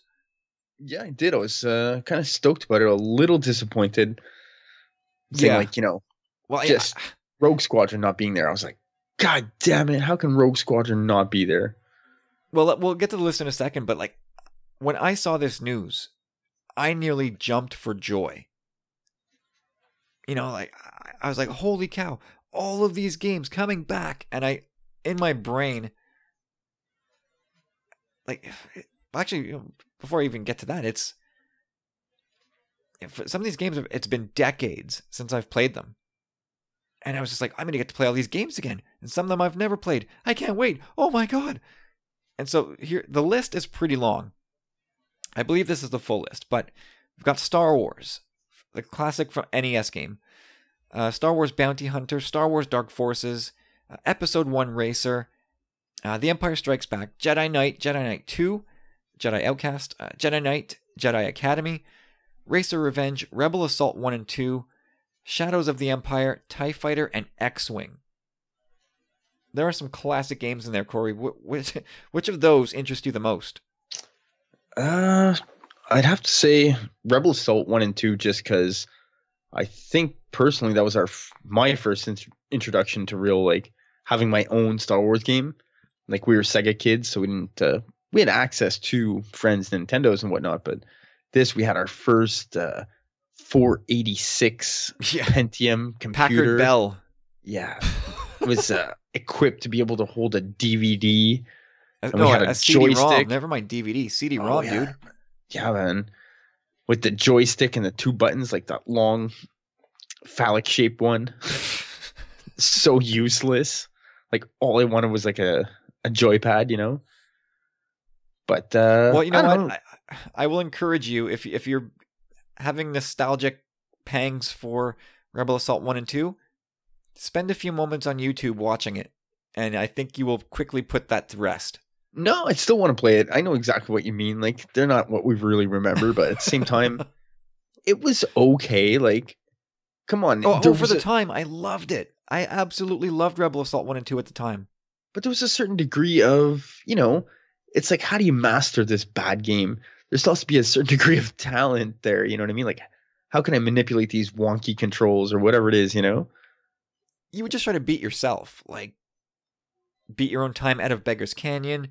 Yeah, I did. I was uh, kind of stoked about it. A little disappointed. Saying Yeah. like you know, Well, Just- Rogue Squadron not being there. I was like, God damn it! How can Rogue Squadron not be there? Well, we'll get to the list in a second, but like when I saw this news, I nearly jumped for joy. You know, like I- was like, "Holy cow! All of these games coming back!" And I, in my brain, like, actually, before I even get to that, it's some of these games. It's been decades since I've played them. And I was just like, I'm going to get to play all these games again. And some of them I've never played. I can't wait. Oh my God. And so here, the list is pretty long. I believe this is the full list, but we've got Star Wars, the classic from NES game, uh, Star Wars Bounty Hunter, Star Wars Dark Forces, uh, Episode 1 Racer, uh, The Empire Strikes Back, Jedi Knight, Jedi Knight 2, Jedi Outcast, uh, Jedi Knight, Jedi Academy, Racer Revenge, Rebel Assault 1 and 2, Shadows of the Empire, TIE Fighter, and X Wing. There are some classic games in there, Corey. Wh- Which, which of those interest you the most? Uh, I'd have to say Rebel Assault one and two, just because I think personally that was our my first int- introduction to real like having my own Star Wars game. Like we were Sega kids, so we didn't uh, we had access to friends' Nintendos and whatnot, but this we had our first uh, 486 Yeah. Pentium computer. Packard Bell. Yeah, it was uh, equipped to be able to hold a DVD. And no, a, a CD-ROM. Never mind DVD. Oh, CD-ROM, yeah. dude. Yeah, man. With the joystick and the two buttons, like that long phallic shaped one. so useless. Like all I wanted was like a, a joypad, you know? But uh well, you know I what? I, I will encourage you if if you're having nostalgic pangs for Rebel Assault One and Two, spend a few moments on YouTube watching it, and I think you will quickly put that to rest. No, I still want to play it. I know exactly what you mean. Like they're not what we really remember, but at the same time, it was okay. Like, come on. oh, oh, for the a- time, I loved it. I absolutely loved Rebel Assault One and Two at the time. but there was a certain degree of, you know, it's like how do you master this bad game? There still has to be a certain degree of talent there. You know what I mean? Like, how can I manipulate these wonky controls or whatever it is? You know? You would just try to beat yourself, like beat your own time out of Beggar's Canyon,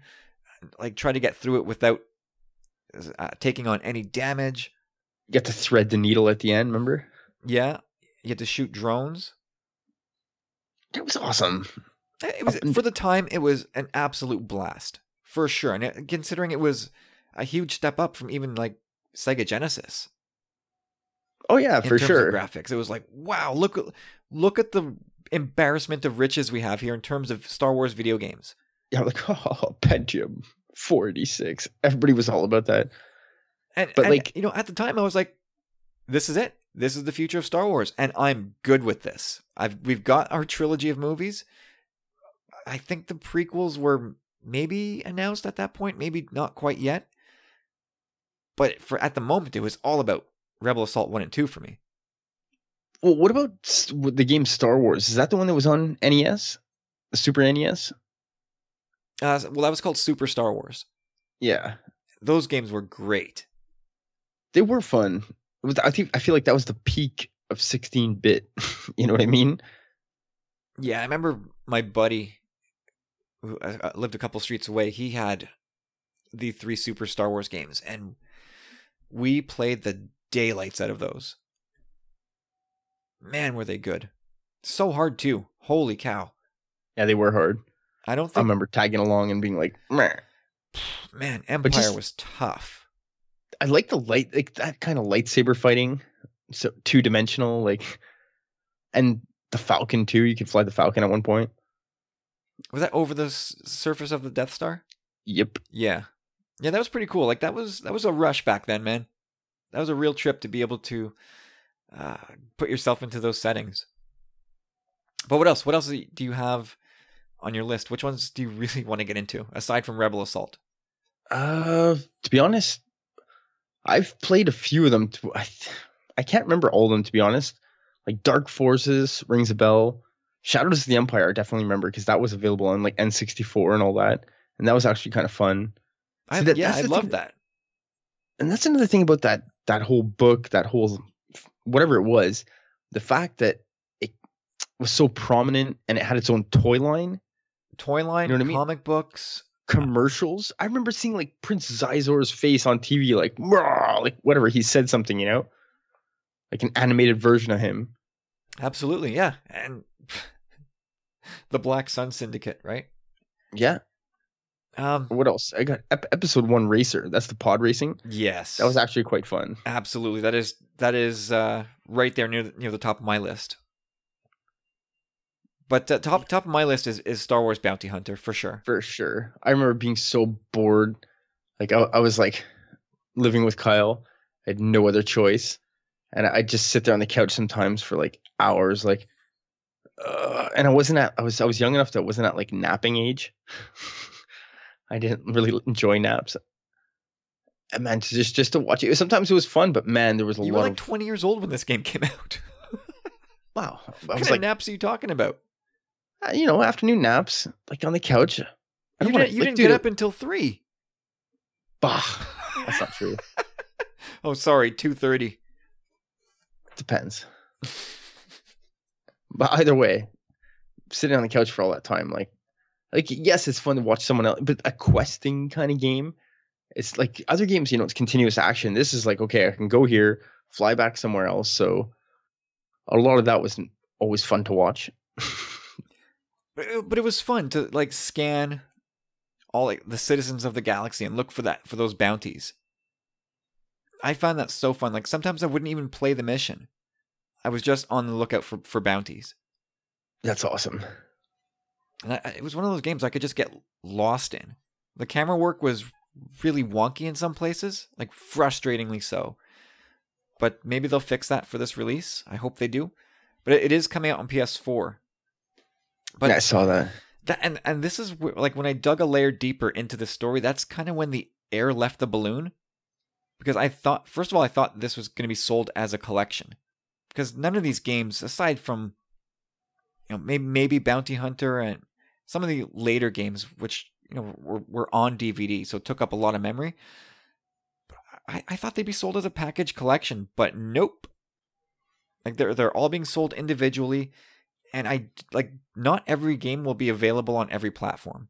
like try to get through it without uh, taking on any damage. You got to thread the needle at the end. Remember? Yeah, you had to shoot drones. It was awesome. It was for the time. It was an absolute blast for sure, and considering it was a huge step up from even like Sega Genesis Oh yeah, in for terms sure. of graphics. It was like, wow, look look at the embarrassment of riches we have here in terms of Star Wars video games. yeah, like oh, Pentium 486. Everybody was all about that. And, But, and, like- you know, at the time, I was like, this is it. This is the future of Star Wars, and I'm good with this. I've we've got our trilogy of movies. I think the prequels were maybe announced at that point, maybe not quite yet. But for at the moment, it was all about Rebel Assault one and two for me. Well, what about the game Star Wars? Is that the one that was on NES, the Super NES? Uh, well, that was called Super Star Wars. Yeah, Those games were great. they were fun. Was, I think I feel like that was the peak of 16-bit. you know what I mean? Yeah, I remember my buddy who uh, uh, lived a couple streets away. He had the three Super Star Wars games, and we played the daylights out of those. Man, were they good! So hard too. Holy cow! Yeah, they were hard. I don't I remember tagging along and being like, Meh. man, Empire just- was tough. I like the light, like that kind of lightsaber fighting. So two dimensional, like, and the Falcon too. You could fly the Falcon at one point. Was that over the s- surface of the Death Star? Yep. Yeah, yeah, that was pretty cool. Like that was that was a rush back then, man. That was a real trip to be able to uh, put yourself into those settings. But what else? What else do you have on your list? Which ones do you really want to get into aside from Rebel Assault? Uh, to be honest, I've played a few of them. To, I, I can't remember all of them to be honest. Like Dark Forces rings a bell. Shadows of the Empire, I definitely remember because that was available on like N64 and all that, and that was actually kind of fun. I, See, that- yeah, I love that. And that's another thing about that that whole book, that whole whatever it was, the fact that it was so prominent and it had its own toy line, Toy line, You know what I mean? comic books. commercials. I remember seeing like Prince Xizor's face on TV, like like whatever he said something, you know, like an animated version of him. Absolutely, yeah. And the Black Sun Syndicate, right? Yeah. Um, What else? I got ep- episode one racer. That's the pod racing. yes, That was actually quite fun. absolutely. That is that is uh, right there near the, near the top of my list. But uh, top top of my list is, is Star Wars Bounty Hunter for sure. For sure. I remember being so bored. Like I, I was like living with Kyle. I had no other choice. And I'd just sit there on the couch sometimes for like hours, like uh, and I wasn't at I was I was young enough that I wasn't at like napping age. I didn't really enjoy naps. And man, to just just to watch it. Sometimes it was fun, but man, there was a lot You were like of 20 years old when this game came out. wow. I what kind like, of naps are you talking about? uh, you know, afternoon naps, like on the couch. I You didn't, wanna- you like, didn't dude, get up until three. Bah, that's not true. oh, sorry, two thirty. Depends. but either way, sitting on the couch for all that time, like like yes, it's fun to watch someone else, but a questing kind of game. It's like other games, you know, it's continuous action. This is like okay, I can go here, fly back somewhere else. So a lot of that was always fun to watch. but, it, but it was fun to like scan all like the citizens of the galaxy and look for that for those bounties. I found that so fun. Like sometimes I wouldn't even play the mission. I was just on the lookout for for bounties. That's awesome. And I, it was one of those games I could just get lost in. The camera work was really wonky in some places, like frustratingly so. But maybe they'll fix that for this release. I hope they do. But it, it is coming out on PS4. But yeah, I saw that. That and and this is where, like when I dug a layer deeper into the story. That's kind of when the air left the balloon, because I thought first of all I thought this was going to be sold as a collection, because none of these games, aside from you know maybe maybe Bounty Hunter and some of the later games, which you know were, were on DVD, so it took up a lot of memory. I, I thought they'd be sold as a package collection, but nope. Like they're they're all being sold individually and I like not every game will be available on every platform,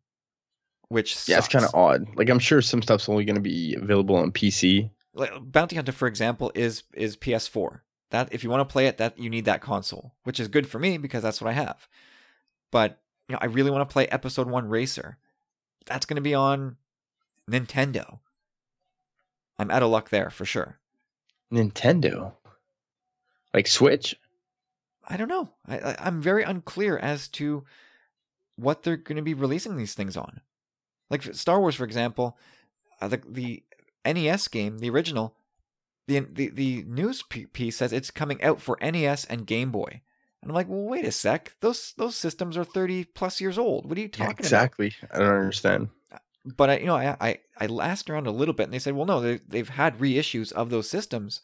which sucks. yeah, it's kind of odd. Like I'm sure some stuff's only going to be available on PC. Like Bounty Hunter, for example, is is PS4. That if you want to play it, that you need that console, which is good for me because that's what I have. But you know, I really want to play Episode One Racer. That's going to be on Nintendo. I'm out of luck there for sure. Nintendo, like Switch. I don't know. I, I am very unclear as to what they're going to be releasing these things on. Like Star Wars, for example, uh, the the NES game, the original, the the the news piece says it's coming out for NES and Game Boy. And I'm like, well, wait a sec. Those those systems are 30 plus years old. What are you talking yeah, exactly. about? Exactly. I don't understand. Uh, but I, you know, I, I I asked around a little bit, and they said, well, no, they they've had reissues of those systems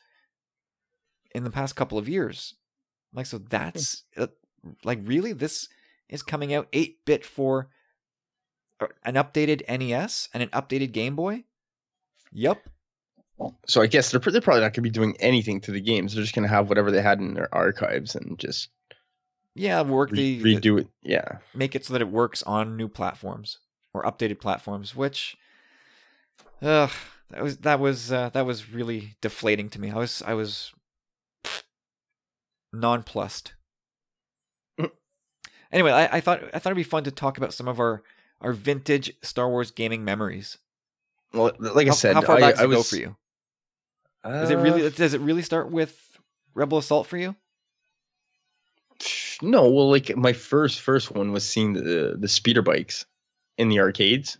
in the past couple of years. Like, so that's uh, like really this is coming out 8 bit for uh, an updated NES and an updated Game Boy. Yep. So I guess they're they're probably not going to be doing anything to the games. They're just going to have whatever they had in their archives and just yeah work re- the redo it. Yeah, make it so that it works on new platforms or updated platforms. Which, ugh, that was that was uh, that was really deflating to me. I was I was nonplussed. Anyway, I, I, thought I thought it'd be fun to talk about some of our our vintage Star Wars gaming memories. Well, like I said, how far I, back I was, go for you? Uh, Is it really? Does it really start with Rebel Assault for you? No, well, like my first first one was seeing the the speeder bikes in the arcades.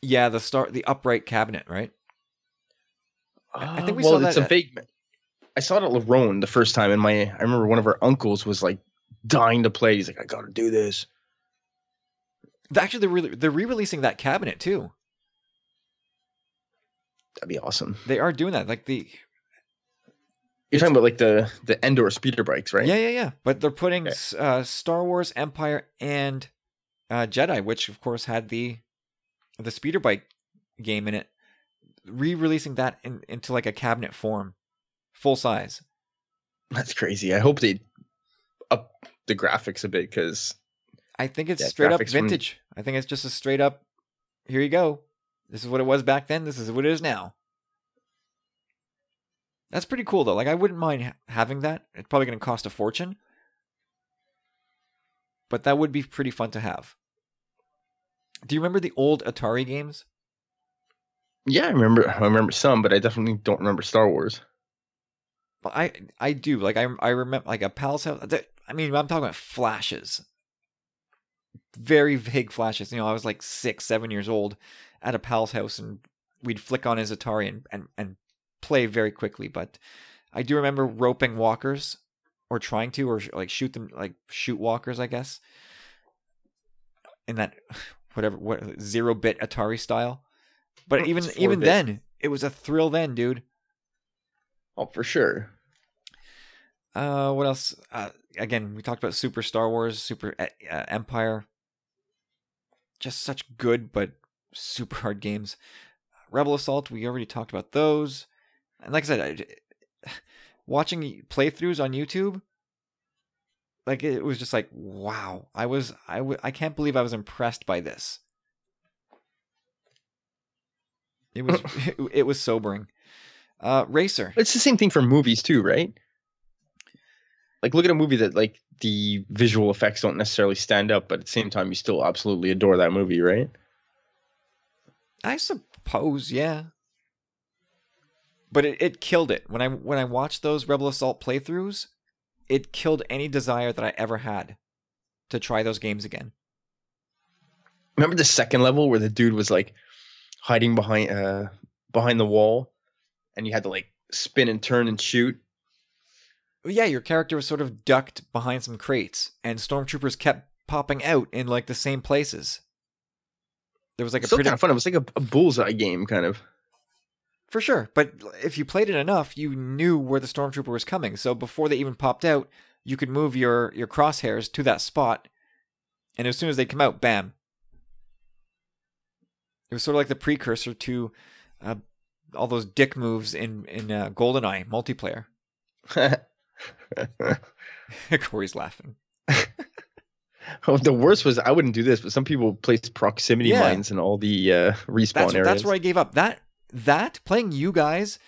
Yeah, the start the upright cabinet, right? Uh, I think we well, saw it's that. a big. I saw it at La Ronde the first time, and my I remember one of our uncles was like dying to play. He's like, "I got to do this." Actually, they're really they're re-releasing that cabinet too. That'd be awesome. They are doing that, like the. You're talking about like the the Endor speeder bikes, right? Yeah, yeah, yeah. But they're putting okay. uh, Star Wars, Empire, and uh, Jedi, which of course had the the speeder bike game in it, re-releasing that in, into like a cabinet form full size. That's crazy. I hope they up the graphics a bit because I think it's yeah, straight up vintage. From... I think it's just a straight up. Here you go. This is what it was back then. This is what it is now. That's pretty cool though. Like I wouldn't mind having that. It's probably going to cost a fortune, but that would be pretty fun to have. Do you remember the old Atari games? Yeah, I remember. I remember some, but I definitely don't remember Star Wars. But I I do like I I remember like a palace house. I mean, I'm talking about flashes, very vague flashes. You know, I was like six, seven years old at a pal's house, and we'd flick on his Atari and and and play very quickly. But I do remember roping walkers or trying to or like shoot them like shoot walkers, I guess. In that whatever what zero bit Atari style. But even even bit. then, it was a thrill then, dude. Oh, for sure. Uh, what else? Uh, again, we talked about Super Star Wars, Super uh, Empire. Just such good but super hard games. Rebel Assault, we already talked about those. And like I said, I, watching playthroughs on YouTube, like it was just like wow. I was I w- I can't believe I was impressed by this. It was it, it was sobering. Uh, Racer. It's the same thing for movies too, right? Like look at a movie that like the visual effects don't necessarily stand up, but at the same time you still absolutely adore that movie, right? I suppose, yeah. But it, it killed it when I when I watched those Rebel Assault playthroughs. It killed any desire that I ever had to try those games again. Remember the second level where the dude was like hiding behind uh behind the wall and you had to like spin and turn and shoot? Yeah, your character was sort of ducked behind some crates, and stormtroopers kept popping out in like the same places. There was like a Still pretty kind of fun. It was like a, a bullseye game, kind of. For sure, but if you played it enough, you knew where the stormtrooper was coming. So before they even popped out, you could move your your crosshairs to that spot, and as soon as they come out, bam. It was sort of like the precursor to uh, all those dick moves in in uh, GoldenEye multiplayer. Corey's laughing. oh, the worst was I wouldn't do this, but some people placed proximity Yeah. mines in all the uh, respawn That's areas. that's where I gave up. That that playing you guys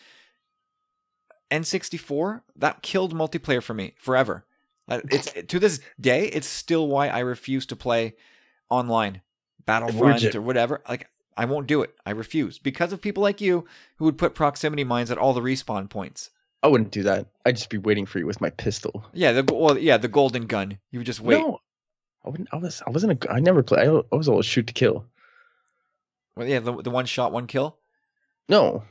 N64 that killed multiplayer for me forever. It's to this day, it's still why I refuse to play online, Battlefront or whatever. Like I won't do it. I refuse because of people like you who would put proximity mines at all the respawn points. I wouldn't do that. I'd just be waiting for you with my pistol. Yeah, the well, yeah, the golden gun. You would just wait. No, I wouldn't. I was. I wasn't a. I never play. I, I was always shoot to kill. Well, yeah, the the one shot, one kill. No,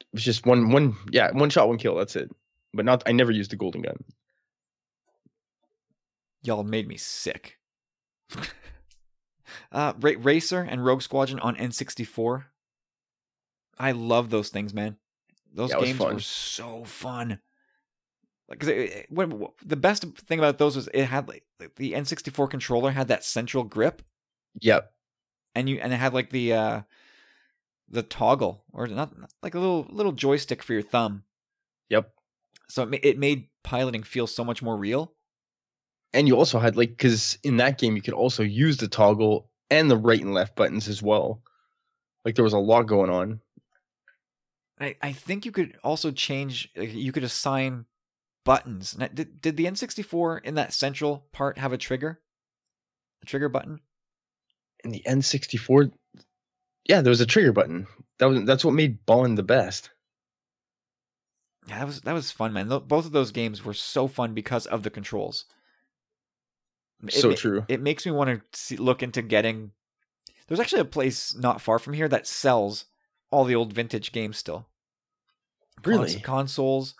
it was just one. One. Yeah, one shot, one kill. That's it. But not. I never used the golden gun. Y'all made me sick. uh, Ra- Racer and Rogue Squadron on N64. I love those things, man. Those Yeah, games were so fun. Like, 'cause it, it- when, the best thing about those was it had like like, the N64 controller had that central grip, Yep. and you and it had like the uh the toggle or not like a little little joystick for your thumb. Yep. So it it made piloting feel so much more real. And you also had like because in that game you could also use the toggle and the right and left buttons as well. Like there was a lot going on. I, I think you could also change. like, You could assign buttons. Now, Did did the N64 in that central part have a trigger? A trigger button? In the N64, yeah, there was a trigger button. That was that's what made Bond the best. Yeah, that was that was fun, man. Both of those games were so fun because of the controls. It So true. It makes me want to see, look into getting. There's actually a place not far from here that sells all the old vintage games still. Cons- Really? consoles,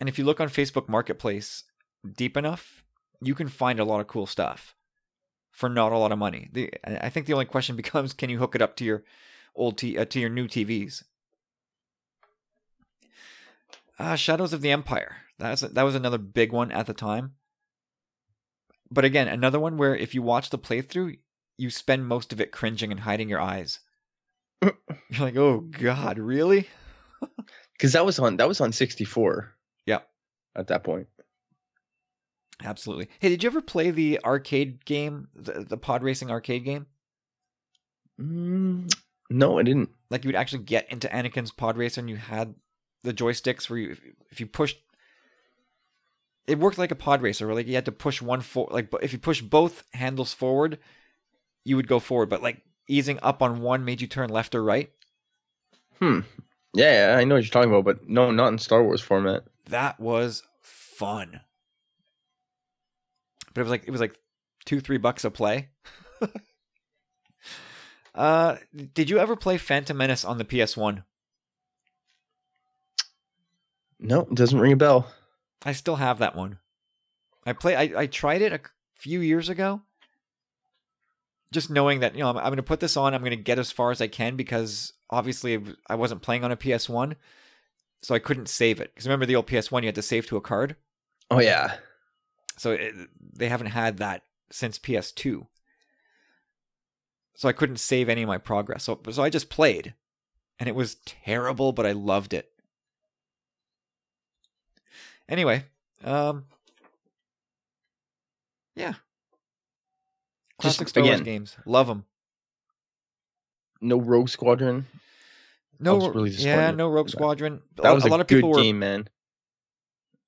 and if you look on Facebook Marketplace deep enough, you can find a lot of cool stuff for not a lot of money. The, I think the only question becomes, can you hook it up to your old t- uh, to your new TVs? Uh, Shadows of the Empire. That's that was another big one at the time. But again, another one where if you watch the playthrough, you spend most of it cringing and hiding your eyes. You're like, oh god, really? Because that was on that was on 64. At that point. Absolutely. Hey, did you ever play the arcade game, the, the pod racing arcade game? Mm, no, I didn't. Like you would actually get into Anakin's pod racer and you had the joysticks where you, if you pushed, it worked like a pod racer. Where like you had to push one for, like but if you push both handles forward, you would go forward. But like easing up on one made you turn left or right. Hmm. Yeah, I know what you're talking about, but no, not in Star Wars format. That was fun. But it was like it was like two three bucks a play. uh, did you ever play Phantom Menace on the PS One? No, it doesn't ring a bell. I still have that one. I play. I, I tried it a few years ago. Just knowing that you know I'm, I'm going to put this on, I'm going to get as far as I can because obviously I wasn't playing on a PS One, so I couldn't save it. Because remember the old PS One, you had to save to a card. Oh yeah. So it, they haven't had that since PS2. So I couldn't save any of my progress. So so I just played, and it was terrible, but I loved it. Anyway, um, Yeah. Just, Classic Star Wars games. Love them. No Rogue Squadron. No, really yeah, no Rogue. Squadron. That a, was a lot of good people were. game, man.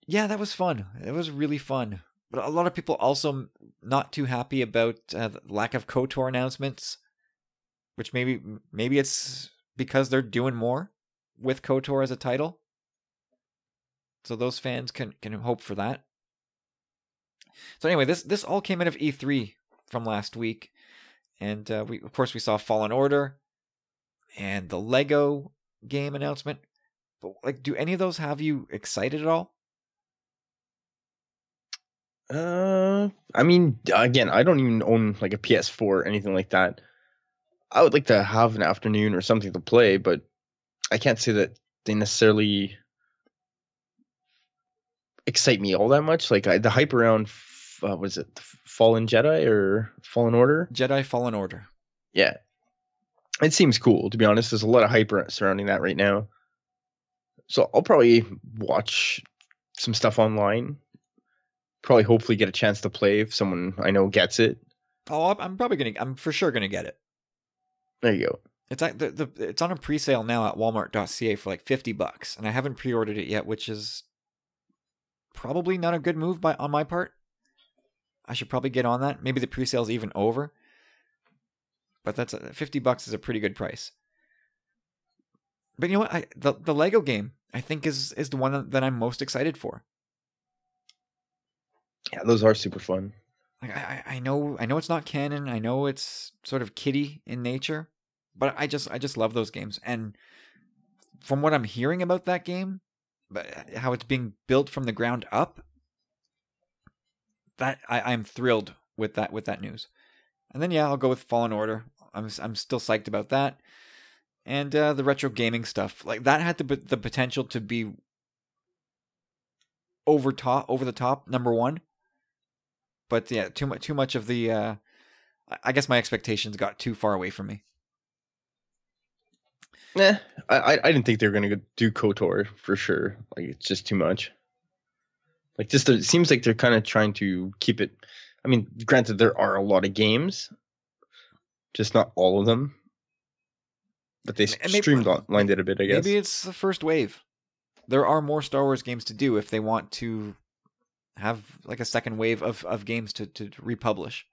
Yeah, that was fun. It was really fun. But a lot of people also not too happy about uh, the lack of KOTOR announcements, which maybe maybe it's because they're doing more with KOTOR as a title. So those fans can can hope for that. So anyway, this this all came out of E3 from last week, and uh, we of course we saw Fallen Order, and the Lego game announcement. But like, do any of those have you excited at all? Uh, I mean, again, I don't even own like a PS4 or anything like that. I would like to have an afternoon or something to play, but I can't say that they necessarily excite me all that much. Like I, the hype around, uh, was it Fallen Jedi or Fallen Order? Jedi Fallen Order. Yeah, it seems cool to be honest. There's a lot of hype surrounding that right now, so I'll probably watch some stuff online. Probably, hopefully, get a chance to play if someone I know gets it. Oh, I'm- probably gonna. I'm for sure gonna get it. There you go. It's at the, the it's on a pre-sale now at Walmart.ca for like fifty bucks, and I haven't pre-ordered it yet, which is probably not a good move by on my part. I should probably get on that. Maybe the pre-sale's even over, but that's a, fifty bucks is a pretty good price. But you know what? I, the the Lego game I think is is the one that I'm most excited for. Yeah, those are super fun. Like I, I I know I know it's not canon. I know it's sort of kiddie in nature, but I just I just love those games. And from what I'm hearing about that game, but uh, how it's being built from the ground up, that I, I'm thrilled with that with that news. And then yeah, I'll go with Fallen Order. I'm I'm still psyched about that. And uh, the retro gaming stuff, like that, had the the potential to be over top, over the top, number one but yeah, too much too much of the uh I- guess my expectations got too far away from me. Nah, I I, I didn't think they were gonna do Kotor for sure. Like it's just too much. Like just it seems like they're kind of trying to keep it. I mean, granted, there are a lot of games, just not all of them. But they And maybe- streamlined it a bit, I guess. Maybe it's the first wave. There are more Star Wars games to do if they want to have like a second wave of, of games to, to republish.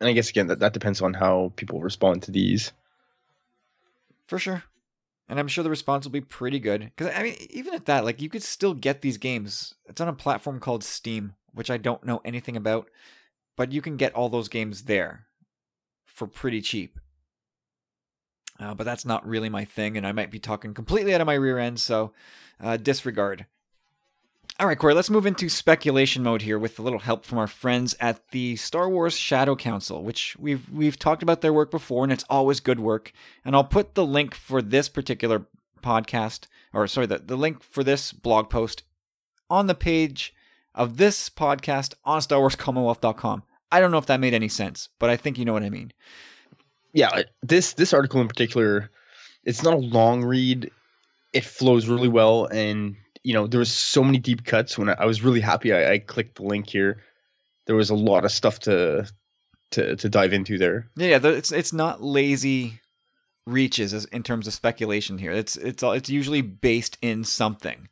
and I guess again that, that depends on how people respond to these. For sure. And I'm sure the response will be pretty good. Because, I mean, even at that, like, you could still get these games. It's on a platform called Steam, which I don't know anything about. But you can get all those games there for pretty cheap. Uh, but that's not really my thing, and I might be talking completely out of my rear end, so uh, disregard. All right, Corey, let's move into speculation mode here with a little help from our friends at the Star Wars Shadow Council, which we've we've talked about their work before, and it's always good work. And I'll put the link for this particular podcast, or sorry, the, the link for this blog post on the page of this podcast on StarWarsCommonwealth.com. I don't know if that made any sense, but I think you know what I mean. yeah this this article in particular it's not a long read it flows really well and you know there was so many deep cuts when i, I was really happy I, I clicked the link here there was a lot of stuff to to to dive into there Yeah, yeah, it's it's not lazy reaches as, in terms of speculation here. It's it's all it's usually based in something.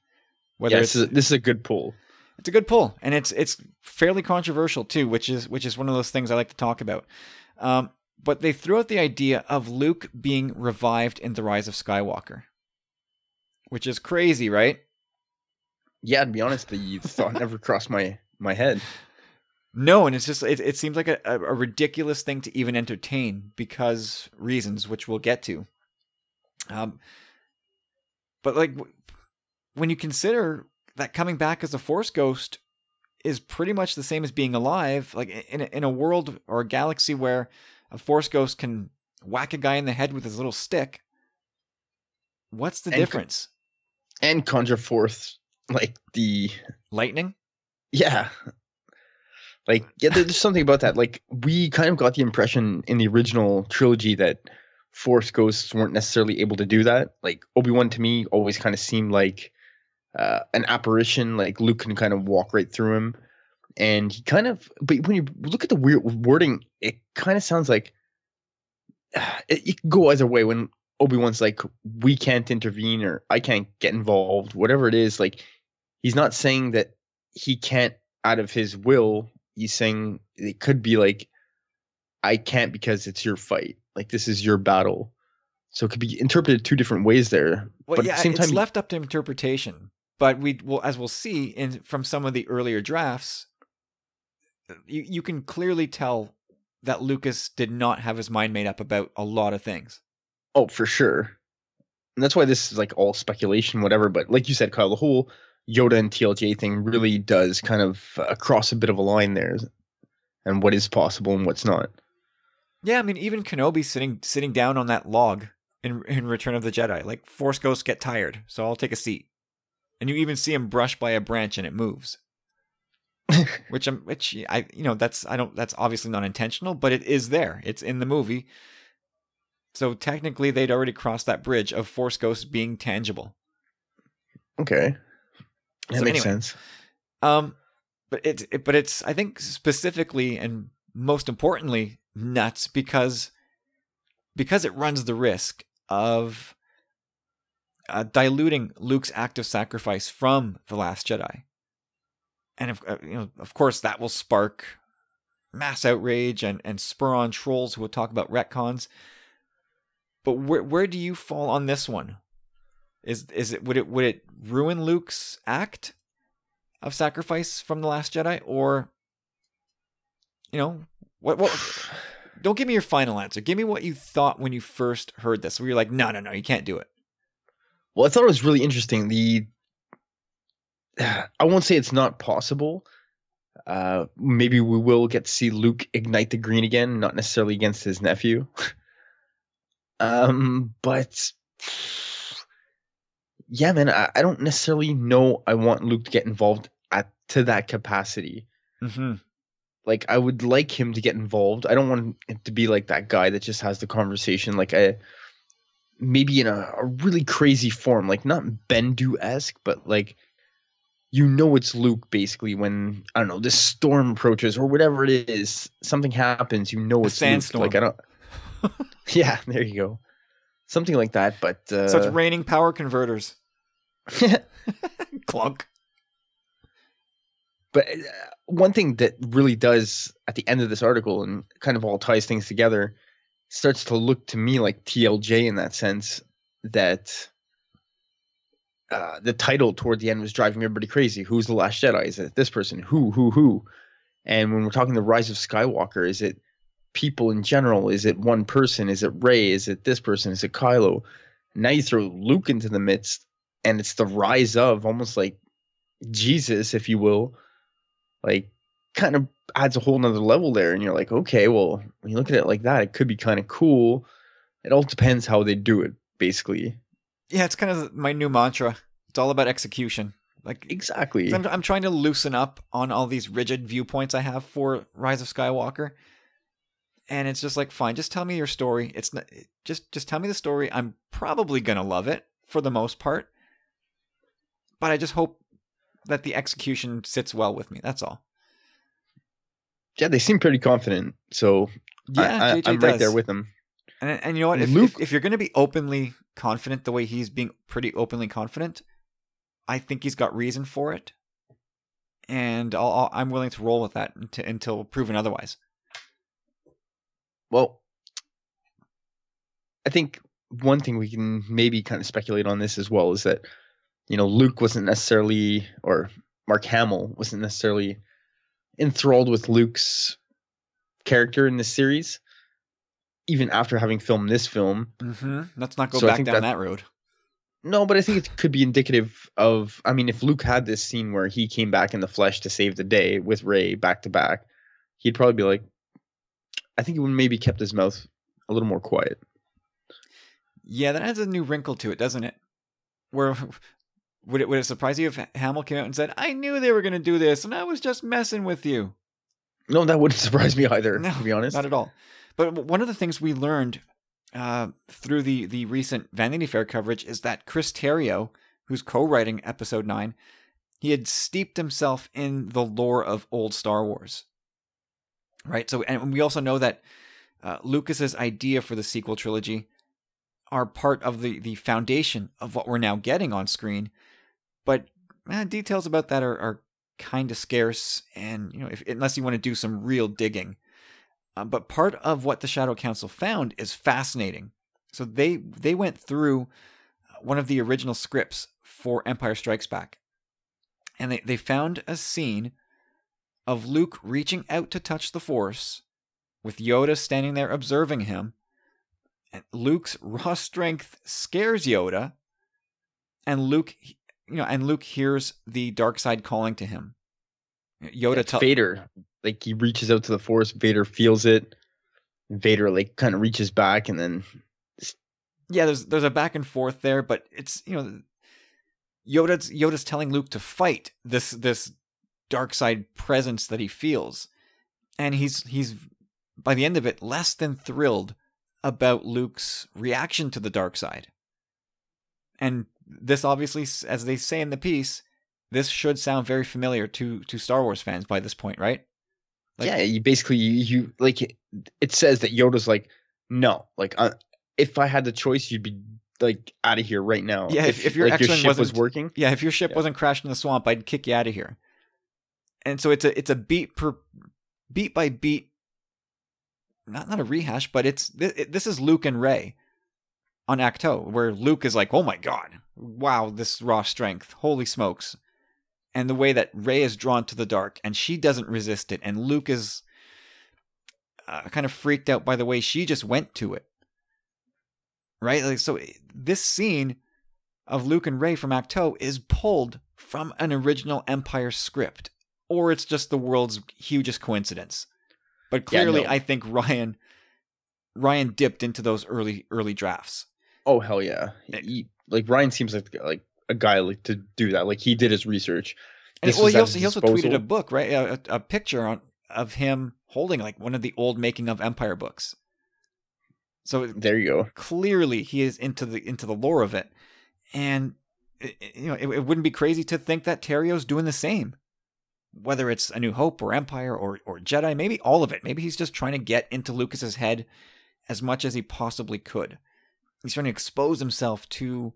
Whether yeah, it's this, is, this is a good pull it's a good pull, and it's it's fairly controversial too, which is which is one of those things I like to talk about. Um, but they threw out the idea of Luke being revived in the Rise of Skywalker, which is crazy, right? yeah to be honest the thought never crossed my my head No, and it's just it, it seems like a, a a ridiculous thing to even entertain because reasons which we'll get to. Um, but like when you consider that coming back as a Force ghost is pretty much the same as being alive, like in a, in a world or a galaxy where a Force ghost can whack a guy in the head with his little stick. What's the And difference? and conjure forth like the Lightning? Yeah. Like, yeah, there's something about that. Like, we kind of got the impression in the original trilogy that Force ghosts weren't necessarily able to do that. Like, Obi Wan to me always kind of seemed like uh, an apparition. Like, Luke can kind of walk right through him. and he kind of. But when you look at the weird wording, it kind of sounds like it, it can go either way. When Obi Wan's like, "We can't intervene," or "I can't get involved," whatever it is, like he's not saying that he can't out of his will. He's saying it could be like, "I can't because it's your fight. Like this is your battle." So it could be interpreted two different ways there. Well, but yeah, at the same time, it's left up to interpretation. But we will, as we'll see in from some of the earlier drafts, you you can clearly tell that Lucas did not have his mind made up about a lot of things. Oh, for sure. And that's why this is like all speculation, whatever. But like you said, Kyle, the whole Yoda and TLJ thing really does kind of uh, cross a bit of a line there, and what is possible and what's not. Yeah, I mean, even Kenobi sitting sitting down on that log in in Return of the Jedi, like Force ghosts get tired, so I'll take a seat. And you even see him brush by a branch and it moves. which I'm which I you know that's I don't that's obviously not intentional, but it is there. It's in the movie. So technically they'd already crossed that bridge of Force ghosts being tangible. Okay, that So makes anyway. sense. Um but it's it, but it's I think specifically and most importantly nuts because because it runs the risk of uh, diluting Luke's act of sacrifice from the Last Jedi, and if, uh, you know, of course, that will spark mass outrage and and spur on trolls who will talk about retcons. But where where do you fall on this one? Is is it would it would it ruin Luke's act of sacrifice from the Last Jedi, or you know what what? Don't give me your final answer. Give me what you thought when you first heard this. Where you're like, no, no, no, you can't do it. Well, I thought it was really interesting. The I won't say it's not possible. Uh, maybe we will get to see Luke ignite the green again, not necessarily against his nephew. um, but yeah, man, I, I don't necessarily know. I want Luke to get involved at to that capacity. Mm-hmm. Like, I would like him to get involved. I don't want him to be like that guy that just has the conversation. Like, I maybe in a, a really crazy form, like not Bendu esque, but like you know it's Luke basically when I don't know this storm approaches or whatever it is, something happens. You know it's sandstorm. Luke. Like I don't. yeah, there you go, something like that. But uh, So it's raining power converters. Clunk. But uh, one thing that really does at the end of this article and kind of all ties things together starts to look to me like TLJ in that sense that uh, the title toward the end was driving everybody crazy. Who's the last Jedi? Is it this person? Who, who, who? And when we're talking the rise of Skywalker, is it people in general? Is it one person? Is it Rey? Is it this person? Is it Kylo? Now you throw Luke into the midst, and it's the rise of almost like Jesus, if you will, like kind of adds a whole nother level there. And you're like, okay, well, when you look at it like that, it could be kind of cool. It all depends how they do it, basically. Yeah, it's kind of my new mantra. It's all about execution. Like Exactly. I'm, I'm trying to loosen up on all these rigid viewpoints I have for Rise of Skywalker, and it's just like, fine, just tell me your story. It's not, just just tell me the story. I'm probably gonna love it for the most part, but I just hope that the execution sits well with me. That's all. Yeah, they seem pretty confident. So Yeah, I, I, I'm right there with them. And, and you know what? If, Luke- if, if you're going to be openly confident the way he's being pretty openly confident, I think he's got reason for it. And I'll, I'll, I'm willing to roll with that until, until proven otherwise. Well, I think one thing we can maybe kind of speculate on this as well is that, you know, Luke wasn't necessarily, or Mark Hamill wasn't necessarily enthralled with Luke's character in this series, even after having filmed this film. Mm-hmm. Let's not go So back down that- that road. No, but I think it could be indicative of. I mean, if Luke had this scene where he came back in the flesh to save the day with Rey back to back, he'd probably be like, I think he would maybe kept his mouth a little more quiet. Yeah, that adds a new wrinkle to it, doesn't it? Where would it would it surprise you if Hamill came out and said, "I knew they were going to do this, and I was just messing with you"? No, that wouldn't surprise me either, No, to be honest. Not at all. But one of the things we learned uh, through the the recent Vanity Fair coverage is that Chris Terrio, who's co-writing episode nine, he had steeped himself in the lore of old Star Wars. Right? So and we also know that uh, Lucas's idea for the sequel trilogy are part of the the foundation of what we're now getting on screen. But eh, details about that are, are kind of scarce, and you know, if, unless you want to do some real digging. Uh, but part of what the Shadow Council found is fascinating. So they they went through one of the original scripts for Empire Strikes Back, and they, they found a scene of Luke reaching out to touch the Force, with Yoda standing there observing him. And Luke's raw strength scares Yoda, and Luke, you know, and Luke hears the dark side calling to him. Yoda It's Vader. Like he reaches out to the force, Vader feels it. Vader like kind of reaches back and then yeah, there's there's a back and forth there, but it's you know Yoda's Yoda's telling Luke to fight this this dark side presence that he feels. And he's he's by the end of it less than thrilled about Luke's reaction to the dark side. And this obviously as they say in the piece, this should sound very familiar to to Star Wars fans by this point, right? Like, yeah, you basically you, you like it says that Yoda's like no, like uh, if I had the choice, you'd be like out of here right now. Yeah, if, if your, like, your ship was working. Yeah, if your ship yeah. wasn't crashed in the swamp, I'd kick you out of here. And so it's a it's a beat per beat by beat, not not a rehash, but it's this is Luke and Rey on Ahch-To, where Luke is like, "Oh my god, wow, this raw strength, holy smokes!" And the way that Rey is drawn to the dark, and she doesn't resist it, and Luke is uh, kind of freaked out by the way she just went to it right? Like so this scene of Luke and Rey from Ahch-To is pulled from an original Empire script, or it's just the world's hugest coincidence. But clearly, yeah, no. I think Ryan Rian dipped into those early early drafts. Oh hell yeah! He, like Rian seems like like a guy like to do that. Like he did his research. And, well, he also he also tweeted a book, right? A, a picture on, of him holding like one of the old making of Empire books. So there you go. Clearly, he is into the into the lore of it, and you know it, it wouldn't be crazy to think that Terrio's doing the same. Whether it's A New Hope or Empire or or Jedi, maybe all of it. Maybe he's just trying to get into Lucas's head as much as he possibly could. He's trying to expose himself to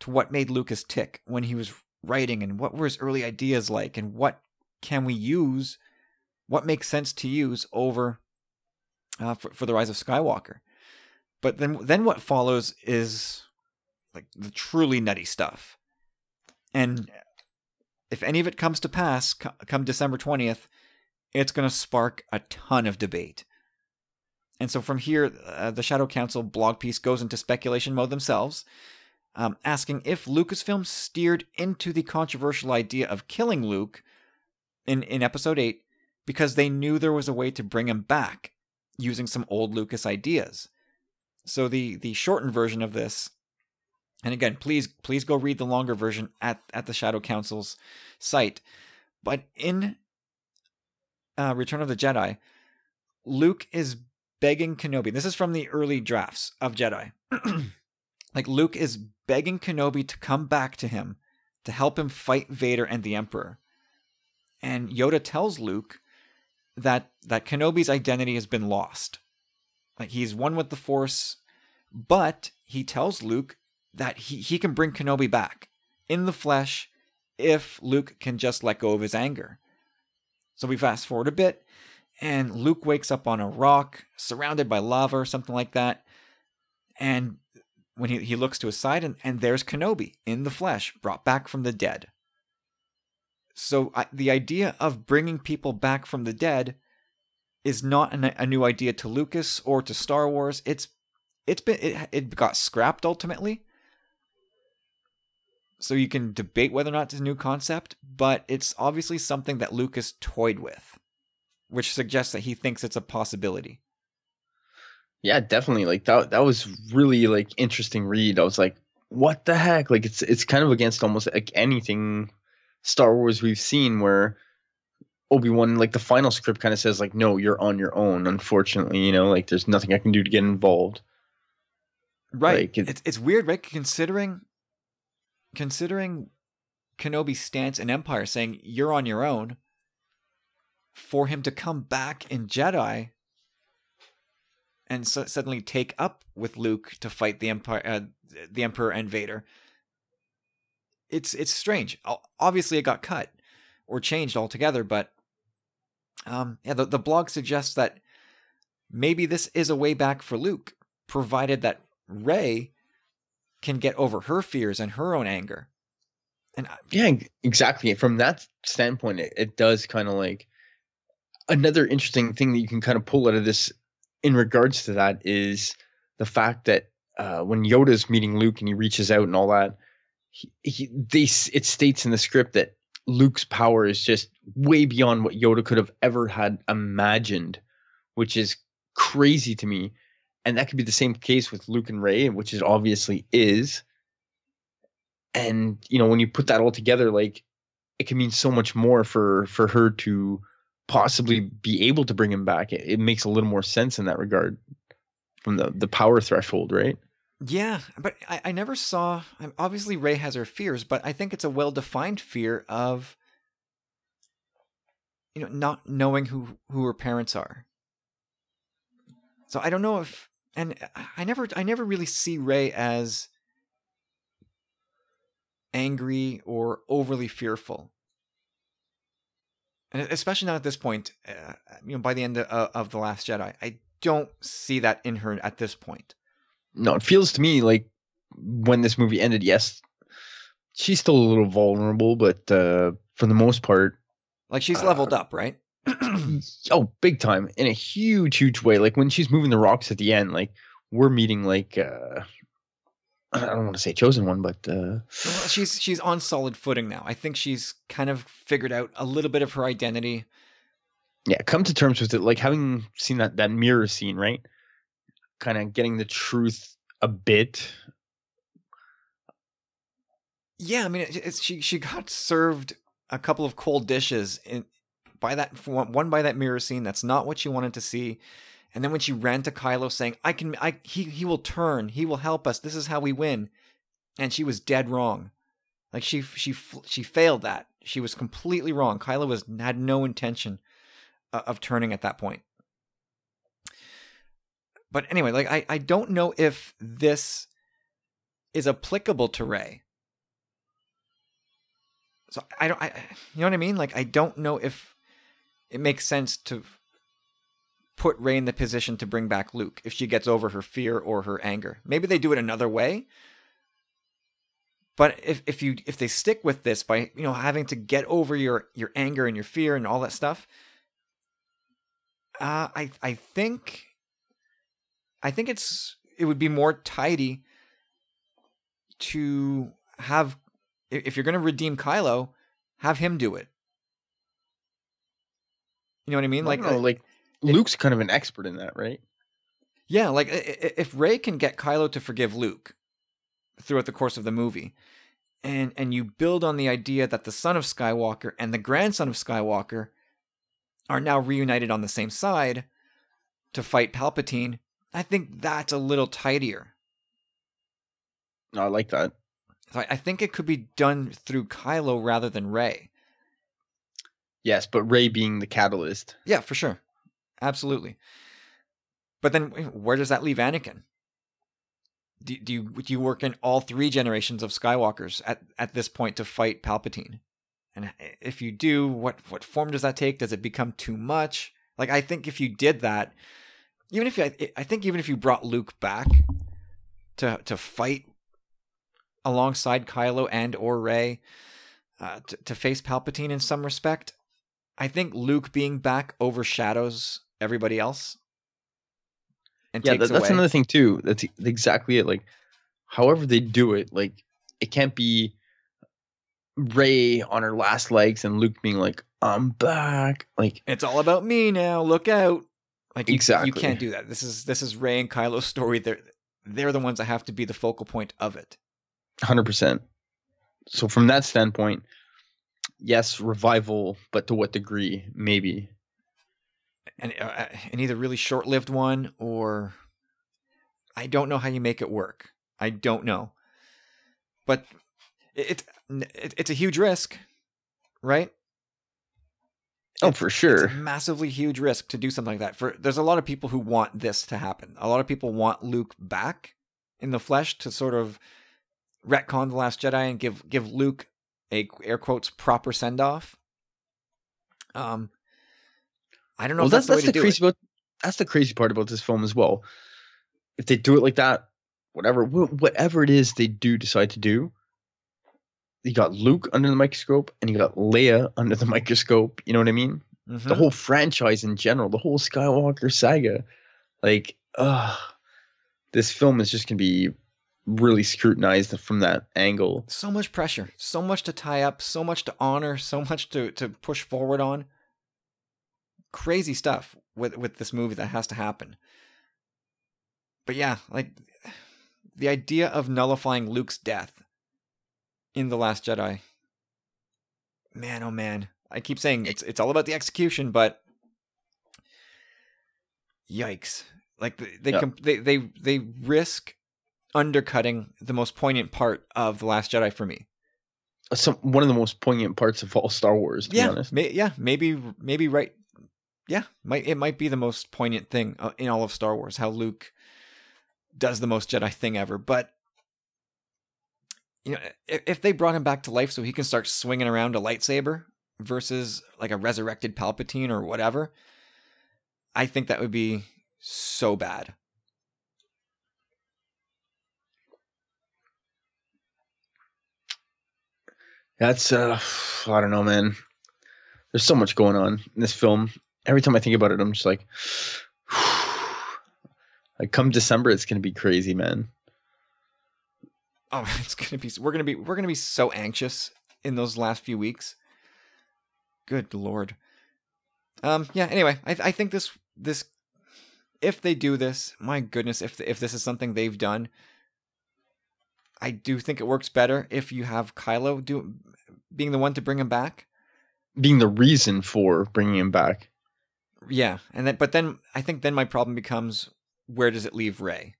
to what made Lucas tick when he was writing and what were his early ideas like and what can we use what makes sense to use over uh, for, for the rise of skywalker but then then what follows is like the truly nutty stuff. And if any of it comes to pass come December 20th, it's going to spark a ton of debate. And so from here, uh, the Shadow Council blog piece goes into speculation mode themselves, um, asking if Lucasfilm steered into the controversial idea of killing Luke in, in episode 8 because they knew there was a way to bring him back using some old Lucas ideas. So the the shortened version of this, and again, please please go read the longer version at at the Shadow Council's site. But in uh, Return of the Jedi, Luke is begging Kenobi. This is from the early drafts of Jedi. like Luke is begging Kenobi to come back to him to help him fight Vader and the Emperor. And Yoda tells Luke that that Kenobi's identity has been lost. Like he's one with the Force, but he tells Luke that he, he can bring Kenobi back in the flesh if Luke can just let go of his anger. So we fast forward a bit, and Luke wakes up on a rock, surrounded by lava or something like that. And when he, he looks to his side, and, and there's Kenobi in the flesh, brought back from the dead. So I, the idea of bringing people back from the dead is not an, a new idea to Lucas or to Star Wars. It's it's been it, it got scrapped ultimately. So you can debate whether or not it's a new concept, but it's obviously something that Lucas toyed with, which suggests that he thinks it's a possibility. Yeah, definitely. Like that that was really like interesting read. I was like, what the heck? Like it's it's kind of against almost like anything Star Wars we've seen where Obi-Wan like the final script kind of says like no, you're on your own unfortunately, you know, like there's nothing I can do to get involved. Right. Like, it's, it's weird, right? Considering considering Kenobi's stance in Empire, saying you're on your own, for him to come back in Jedi and so suddenly take up with Luke to fight the Empire, uh, the Emperor and Vader. It's it's strange. Obviously, it got cut or changed altogether, but um, yeah, the, the blog suggests that maybe this is a way back for Luke, provided that Rey can get over her fears and her own anger. And I, yeah, exactly. From that standpoint, it, it does kind of like another interesting thing that you can kind of pull out of this in regards to that is the fact that uh, when Yoda's meeting Luke and he reaches out and all that, he, he they it states in the script that Luke's power is just way beyond what Yoda could have ever had imagined, which is crazy to me. And that could be the same case with Luke and Rey, which it obviously is. And you know, when you put that all together, like it can mean so much more for for her to possibly be able to bring him back. It, it makes a little more sense in that regard from the the power threshold, right? Yeah, but I, I never saw. Obviously, Rey has her fears, but I think it's a well defined fear of, you know, not knowing who who her parents are. So I don't know if, and I never, I never really see Rey as angry or overly fearful and especially not at this point. Uh, you know, by the end of, of the Last Jedi, I don't see that in her at this point. No, it feels to me like when this movie ended, yes, she's still a little vulnerable, but uh, for the most part, like she's leveled uh, up, right? oh, big time in a huge, huge way. Like when she's moving the rocks at the end, like we're meeting like uh, I don't want to say chosen one, but uh, well, she's she's on solid footing now. I think she's kind of figured out a little bit of her identity. Yeah, come to terms with it. Like having seen that that mirror scene, right? Kind of getting the truth a bit. Yeah, I mean, it's, she she got served a couple of cold dishes in by that one by that mirror scene. That's not what she wanted to see. And then when she ran to Kylo saying, "I can, I he he will turn, he will help us. This is how we win," and she was dead wrong. Like she she she failed that. She was completely wrong. Kylo was had no intention uh, of turning at that point. But anyway, like I I don't know if this is applicable to Rey. So I don't I you know what I mean? Like I don't know if it makes sense to put Rey in the position to bring back Luke if she gets over her fear or her anger. Maybe they do it another way. But if, if you if they stick with this by you know having to get over your your anger and your fear and all that stuff, uh, I I think I think it's it would be more tidy to have if you're going to redeem Kylo, have him do it. You know what I mean? Like, like Luke's kind of an expert in that, right? Yeah, like if Rey can get Kylo to forgive Luke throughout the course of the movie, and and you build on the idea that the son of Skywalker and the grandson of Skywalker are now reunited on the same side to fight Palpatine, I think that's a little tidier. No, I like that. So I think it could be done through Kylo rather than Rey. Yes, but Rey being the catalyst. Yeah, for sure. Absolutely. But then where does that leave Anakin? Do, do you do you work in all three generations of Skywalkers at, at this point to fight Palpatine? And if you do, what what form does that take? Does it become too much? Like I think if you did that, even if you, I think even if you brought Luke back to to fight alongside Kylo and or Rey uh, to, to face Palpatine in some respect, I think Luke being back overshadows everybody else. And yeah, that, that's away. another thing too. That's exactly it. Like, however they do it, like it can't be Rey on her last legs and Luke being like, "I'm back." Like it's all about me now. Look out! Like you, exactly, you can't do that. This is this is Rey and Kylo's story. They're they're the ones that have to be the focal point of it. Hundred percent. So from that standpoint, yes, revival, but to what degree? Maybe and uh, an either really short-lived one or I don't know how you make it work. I don't know. But it, it it's a huge risk, right? Oh, It's- for sure. a massively huge risk to do something like that. For there's a lot of people who want this to happen. A lot of people want Luke back in the flesh to sort of retcon the Last Jedi and give give Luke a air quotes proper send off. Um, I don't know Well, if that's, that's the that's the crazy about that's the crazy part about this film as well. If they do it like that, whatever wh- whatever it is they do decide to do, you got Luke under the microscope and you got Leia under the microscope. You know what I mean? The Mhm. whole franchise in general, the whole Skywalker saga, like, uh this film is just gonna be really scrutinized from that angle. so much pressure, so much to tie up, so much to honor, so much to to push forward on. Crazy stuff with with this movie that has to happen. But yeah, like the idea of nullifying Luke's death in the Last Jedi. Man, oh man, I keep saying it's it's all about the execution, but yikes! Like they they Yeah. they, they they risk undercutting the most poignant part of the Last Jedi for me. Some one of the most poignant parts of all Star Wars, to be yeah, honest. may, yeah, maybe maybe right. Yeah, might it might be the most poignant thing uh, in all of Star Wars how Luke does the most Jedi thing ever. But you know, if, if they brought him back to life so he can start swinging around a lightsaber versus like a resurrected Palpatine or whatever, I think that would be so bad. That's uh I don't know, man. There's so much going on in this film. Every time I think about it, I'm just like like come December it's gonna be crazy, man. Oh, it's gonna be we're gonna be we're gonna be so anxious in those last few weeks. Good lord. Um. Yeah. Anyway, I I think this this if they do this, my goodness, if if this is something they've done, I do think it works better if you have Kylo do being the one to bring him back. Being the reason for bringing him back. Yeah, and then but then I think then my problem becomes where does it leave Rey?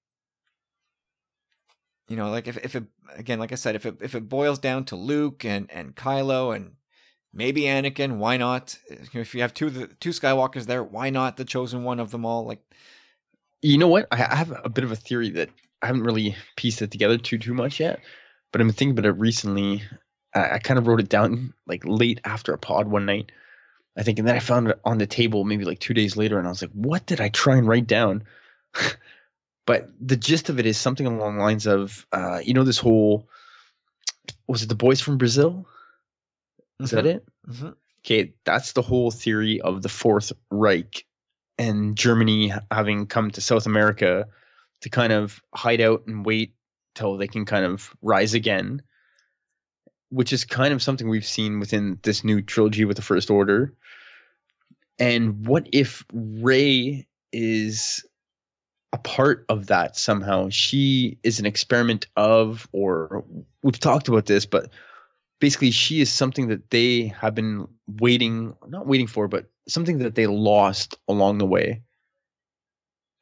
You know, like if if it again, like I said, if it if it boils down to Luke and and Kylo and maybe Anakin, why not? If you have two the two Skywalkers there, why not the chosen one of them all? Like, You know what? I have a bit of a theory that I haven't really pieced it together too too much yet, but I'm thinking about it recently. I, I kind of wrote it down like late after a pod one night, I think, and then I found it on the table maybe like two days later, and I was like, "What did I try and write down?" but the gist of it is something along the lines of, uh, you know, this whole was it the boys from Brazil? Is that it? Mhm. Okay, that's the whole theory of the Fourth Reich and Germany having come to South America to kind of hide out and wait till they can kind of rise again, which is kind of something we've seen within this new trilogy with the First Order. And what if Rey is a part of that somehow? She is an experiment of, or we've talked about this, but basically she is something that they have been waiting not waiting for but something that they lost along the way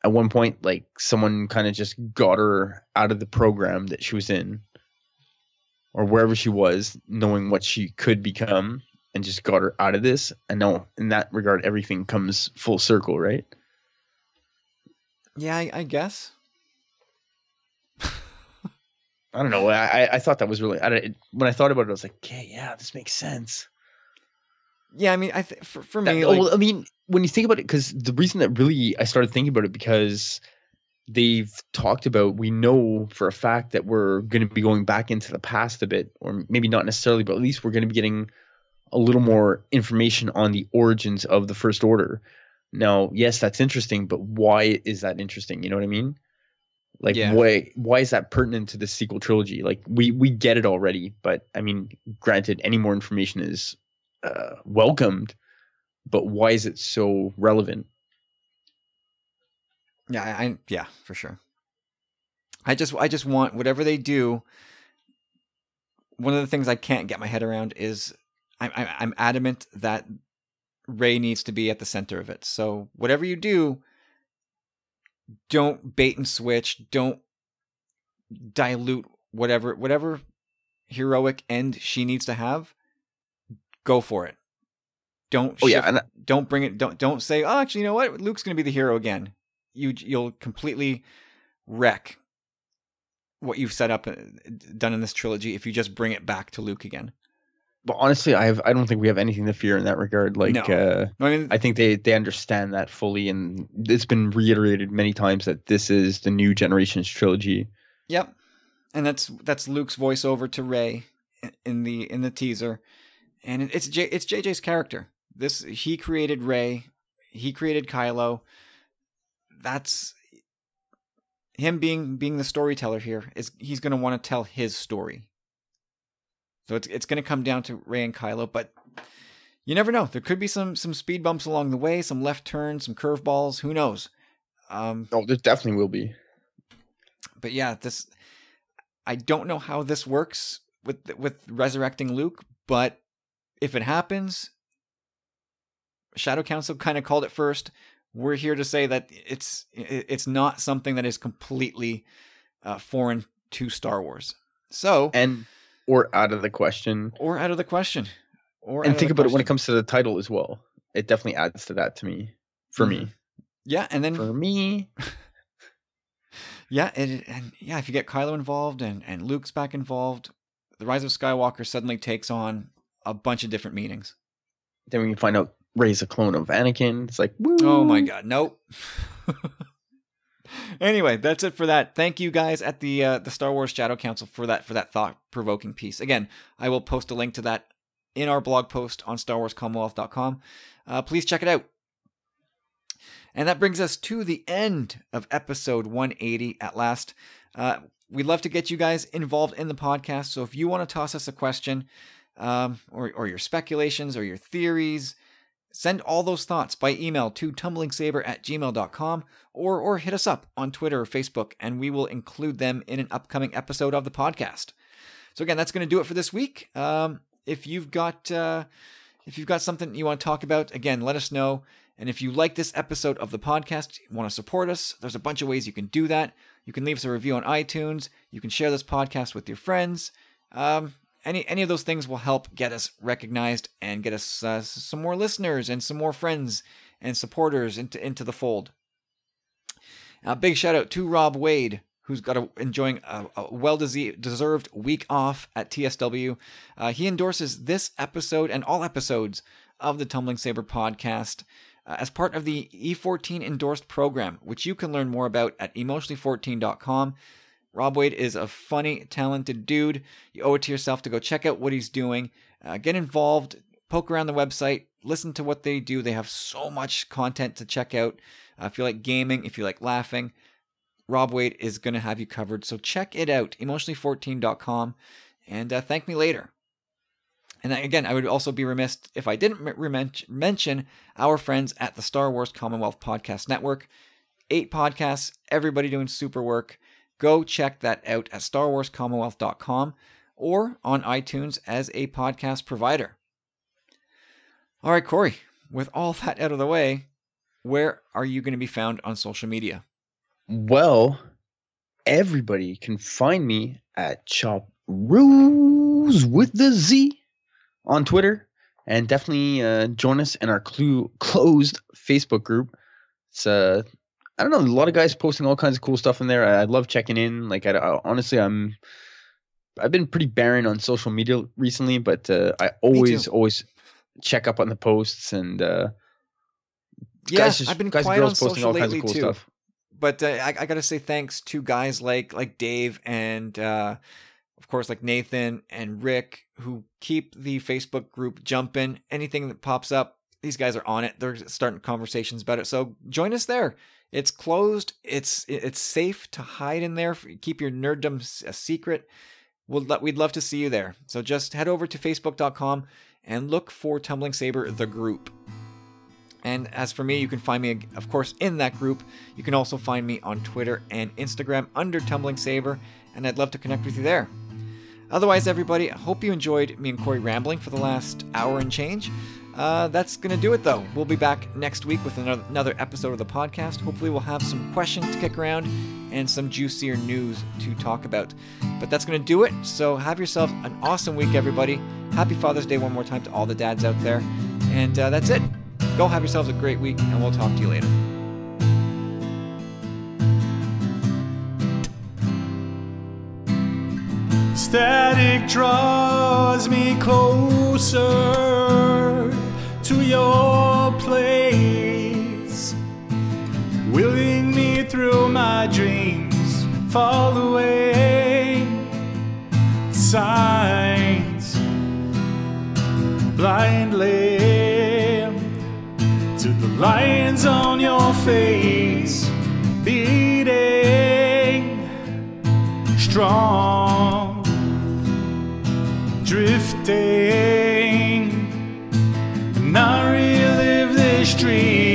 at one point like someone kind of just got her out of the program that she was in or wherever she was knowing what she could become and just got her out of this. And now in that regard everything comes full circle right? Yeah, I, I guess. i don't know. I I- i thought that was really I, don't- when i thought about it i was like okay yeah this makes sense. Yeah, I mean, I th- for for me, oh, like, well, I mean, when you think about it, because the reason that really I started thinking about it because they've talked about we know for a fact that we're going to be going back into the past a bit, or maybe not necessarily, but at least we're going to be getting a little more information on the origins of the First Order. Now, yes, that's interesting, but why is that interesting? You know what I mean? Like, Yeah. why why is that pertinent to the sequel trilogy? Like, we we get it already, but I mean, granted, any more information is uh, welcomed, but why is it so relevant? Yeah, I, I yeah, for sure. I just I just want whatever they do. One of the things I can't get my head around is I'm I'm, adamant that Rey needs to be at the center of it. So whatever you do, don't bait and switch. Don't dilute whatever whatever heroic end she needs to have, go for it. Don't Oh yeah, shift- and don't bring it don't don't say, "Oh, actually, you know what? Luke's going to be the hero again." You you'll completely wreck what you've set up uh, done in this trilogy if you just bring it back to Luke again. but honestly, I have I don't think we have anything to fear in that regard. Like No. uh I mean, I think they they understand that fully, and it's been reiterated many times that this is the new generation's trilogy. Yep. And that's that's Luke's voiceover to Rey in the in the teaser. And it's J, it's JJ's character. This he created Rey, he created Kylo. That's him being being the storyteller here is he's going to want to tell his story. So it's it's going to come down to Rey and Kylo, but you never know. There could be some some speed bumps along the way, some left turns, some curveballs, who knows. Um Oh, there definitely will be. but yeah, this I don't know how this works with with resurrecting Luke, but if it happens, Shadow Council kind of called it first. We're here to say that it's it's not something that is completely uh, foreign to Star Wars. So, and or out of the question. or out of the question. Or And think about it when it comes to the title as well. It definitely adds to that to me. For me. Yeah, and then For me. Yeah, and, and yeah, if you get Kylo involved and, and Luke's back involved, the Rise of Skywalker suddenly takes on a bunch of different meanings. Then we can find out Rey's a clone of Anakin. It's like, woo. Oh my god, nope. anyway, that's it for that. Thank you guys at the uh, the Star Wars Shadow Council for that for that thought provoking piece. Again, I will post a link to that in our blog post on StarWarsCommonwealth.com. Uh, please check it out. And that brings us to the end of episode 180 at last. Uh, we'd love to get you guys involved in the podcast. So if you want to toss us a question, um, or, or your speculations or your theories, send all those thoughts by email to tumblingsaber at gmail.com or, or hit us up on Twitter or Facebook, and we will include them in an upcoming episode of the podcast. So again, that's going to do it for this week. Um, if you've got uh, if you've got something you want to talk about, again, let us know. And if you like this episode of the podcast, want to support us, there's a bunch of ways you can do that. You can leave us a review on iTunes. You can share this podcast with your friends. Um, any any of those things will help get us recognized and get us uh, some more listeners and some more friends and supporters into into the fold. A big shout out to Rob Wade, who's got a, enjoying a, a well deserved week off at TSW. Uh, he endorses this episode and all episodes of the Tumbling Saber podcast uh, as part of the E14 endorsed program, which you can learn more about at emotionally14.com. Rob Wade is a funny, talented dude. You owe it to yourself to go check out what he's doing, uh, get involved, poke around the website, listen to what they do. They have so much content to check out. Uh, if you like gaming, if you like laughing, Rob Wade is going to have you covered. So check it out, emotionally14.com, and uh, thank me later. And again, I would also be remiss if I didn't mention our friends at the Star Wars Commonwealth Podcast Network. Eight podcasts, everybody doing super work. Go check that out at starwarscommonwealth.com or on iTunes as a podcast provider. All right, Corey, with all that out of the way, where are you going to be found on social media? Well, everybody can find me at Chop with the Z on Twitter, and definitely uh, join us in our clue closed Facebook group. It's uh, I don't know, a lot of guys posting all kinds of cool stuff in there. I, I love checking in. Like, I, I honestly, I'm I've been pretty barren on social media recently, but uh, I always always check up on the posts and uh, Yeah, guys just, I've been guys and quiet on girls posting social all kinds of cool too. stuff. but uh, I, I got to say thanks to guys like like Dave and uh, of course like Nathan and Rick who keep the Facebook group jumping. Anything that pops up, these guys are on it. They're starting conversations about it. So join us there. It's closed. It's it's safe to hide in there. Keep your nerddom a secret. We'll, we'd love to see you there. So just head over to facebook.com and look for Tumbling Saber the group. And as for me, you can find me, of course, in that group. You can also find me on Twitter and Instagram under Tumbling Saber, and I'd love to connect with you there. Otherwise, everybody, I hope you enjoyed me and Corey rambling for the last hour and change. Uh, that's going to do it, though. We'll be back next week with another, episode of the podcast. Hopefully, we'll have some questions to kick around and some juicier news to talk about. But that's going to do it. So have yourself an awesome week, everybody. Happy Father's Day one more time to all the dads out there. And uh, that's it. Go have yourselves a great week, and we'll talk to you later. Static draws me closer to your place, willing me through my dreams, fall away. Signs blindly to the lines on your face, beating strong, drifting, I relive this dream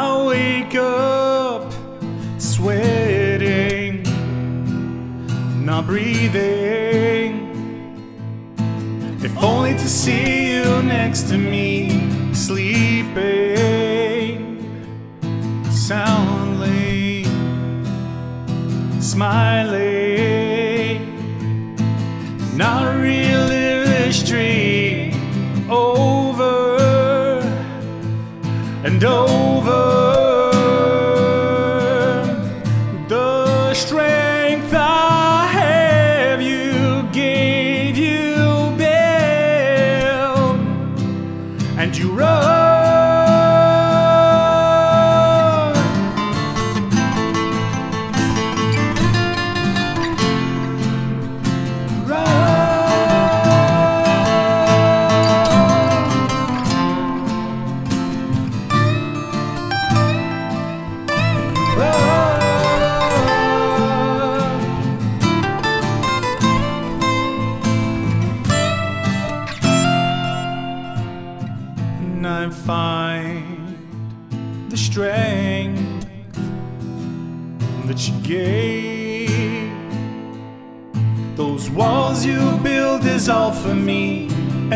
I wake up sweating, not breathing. If only to see you next to me, sleeping soundly, smiling. Not relive this dream over and over.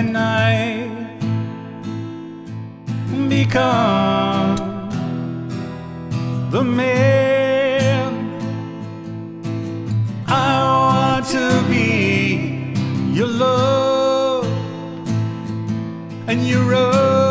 And I become the man I want to be. Your love and your run.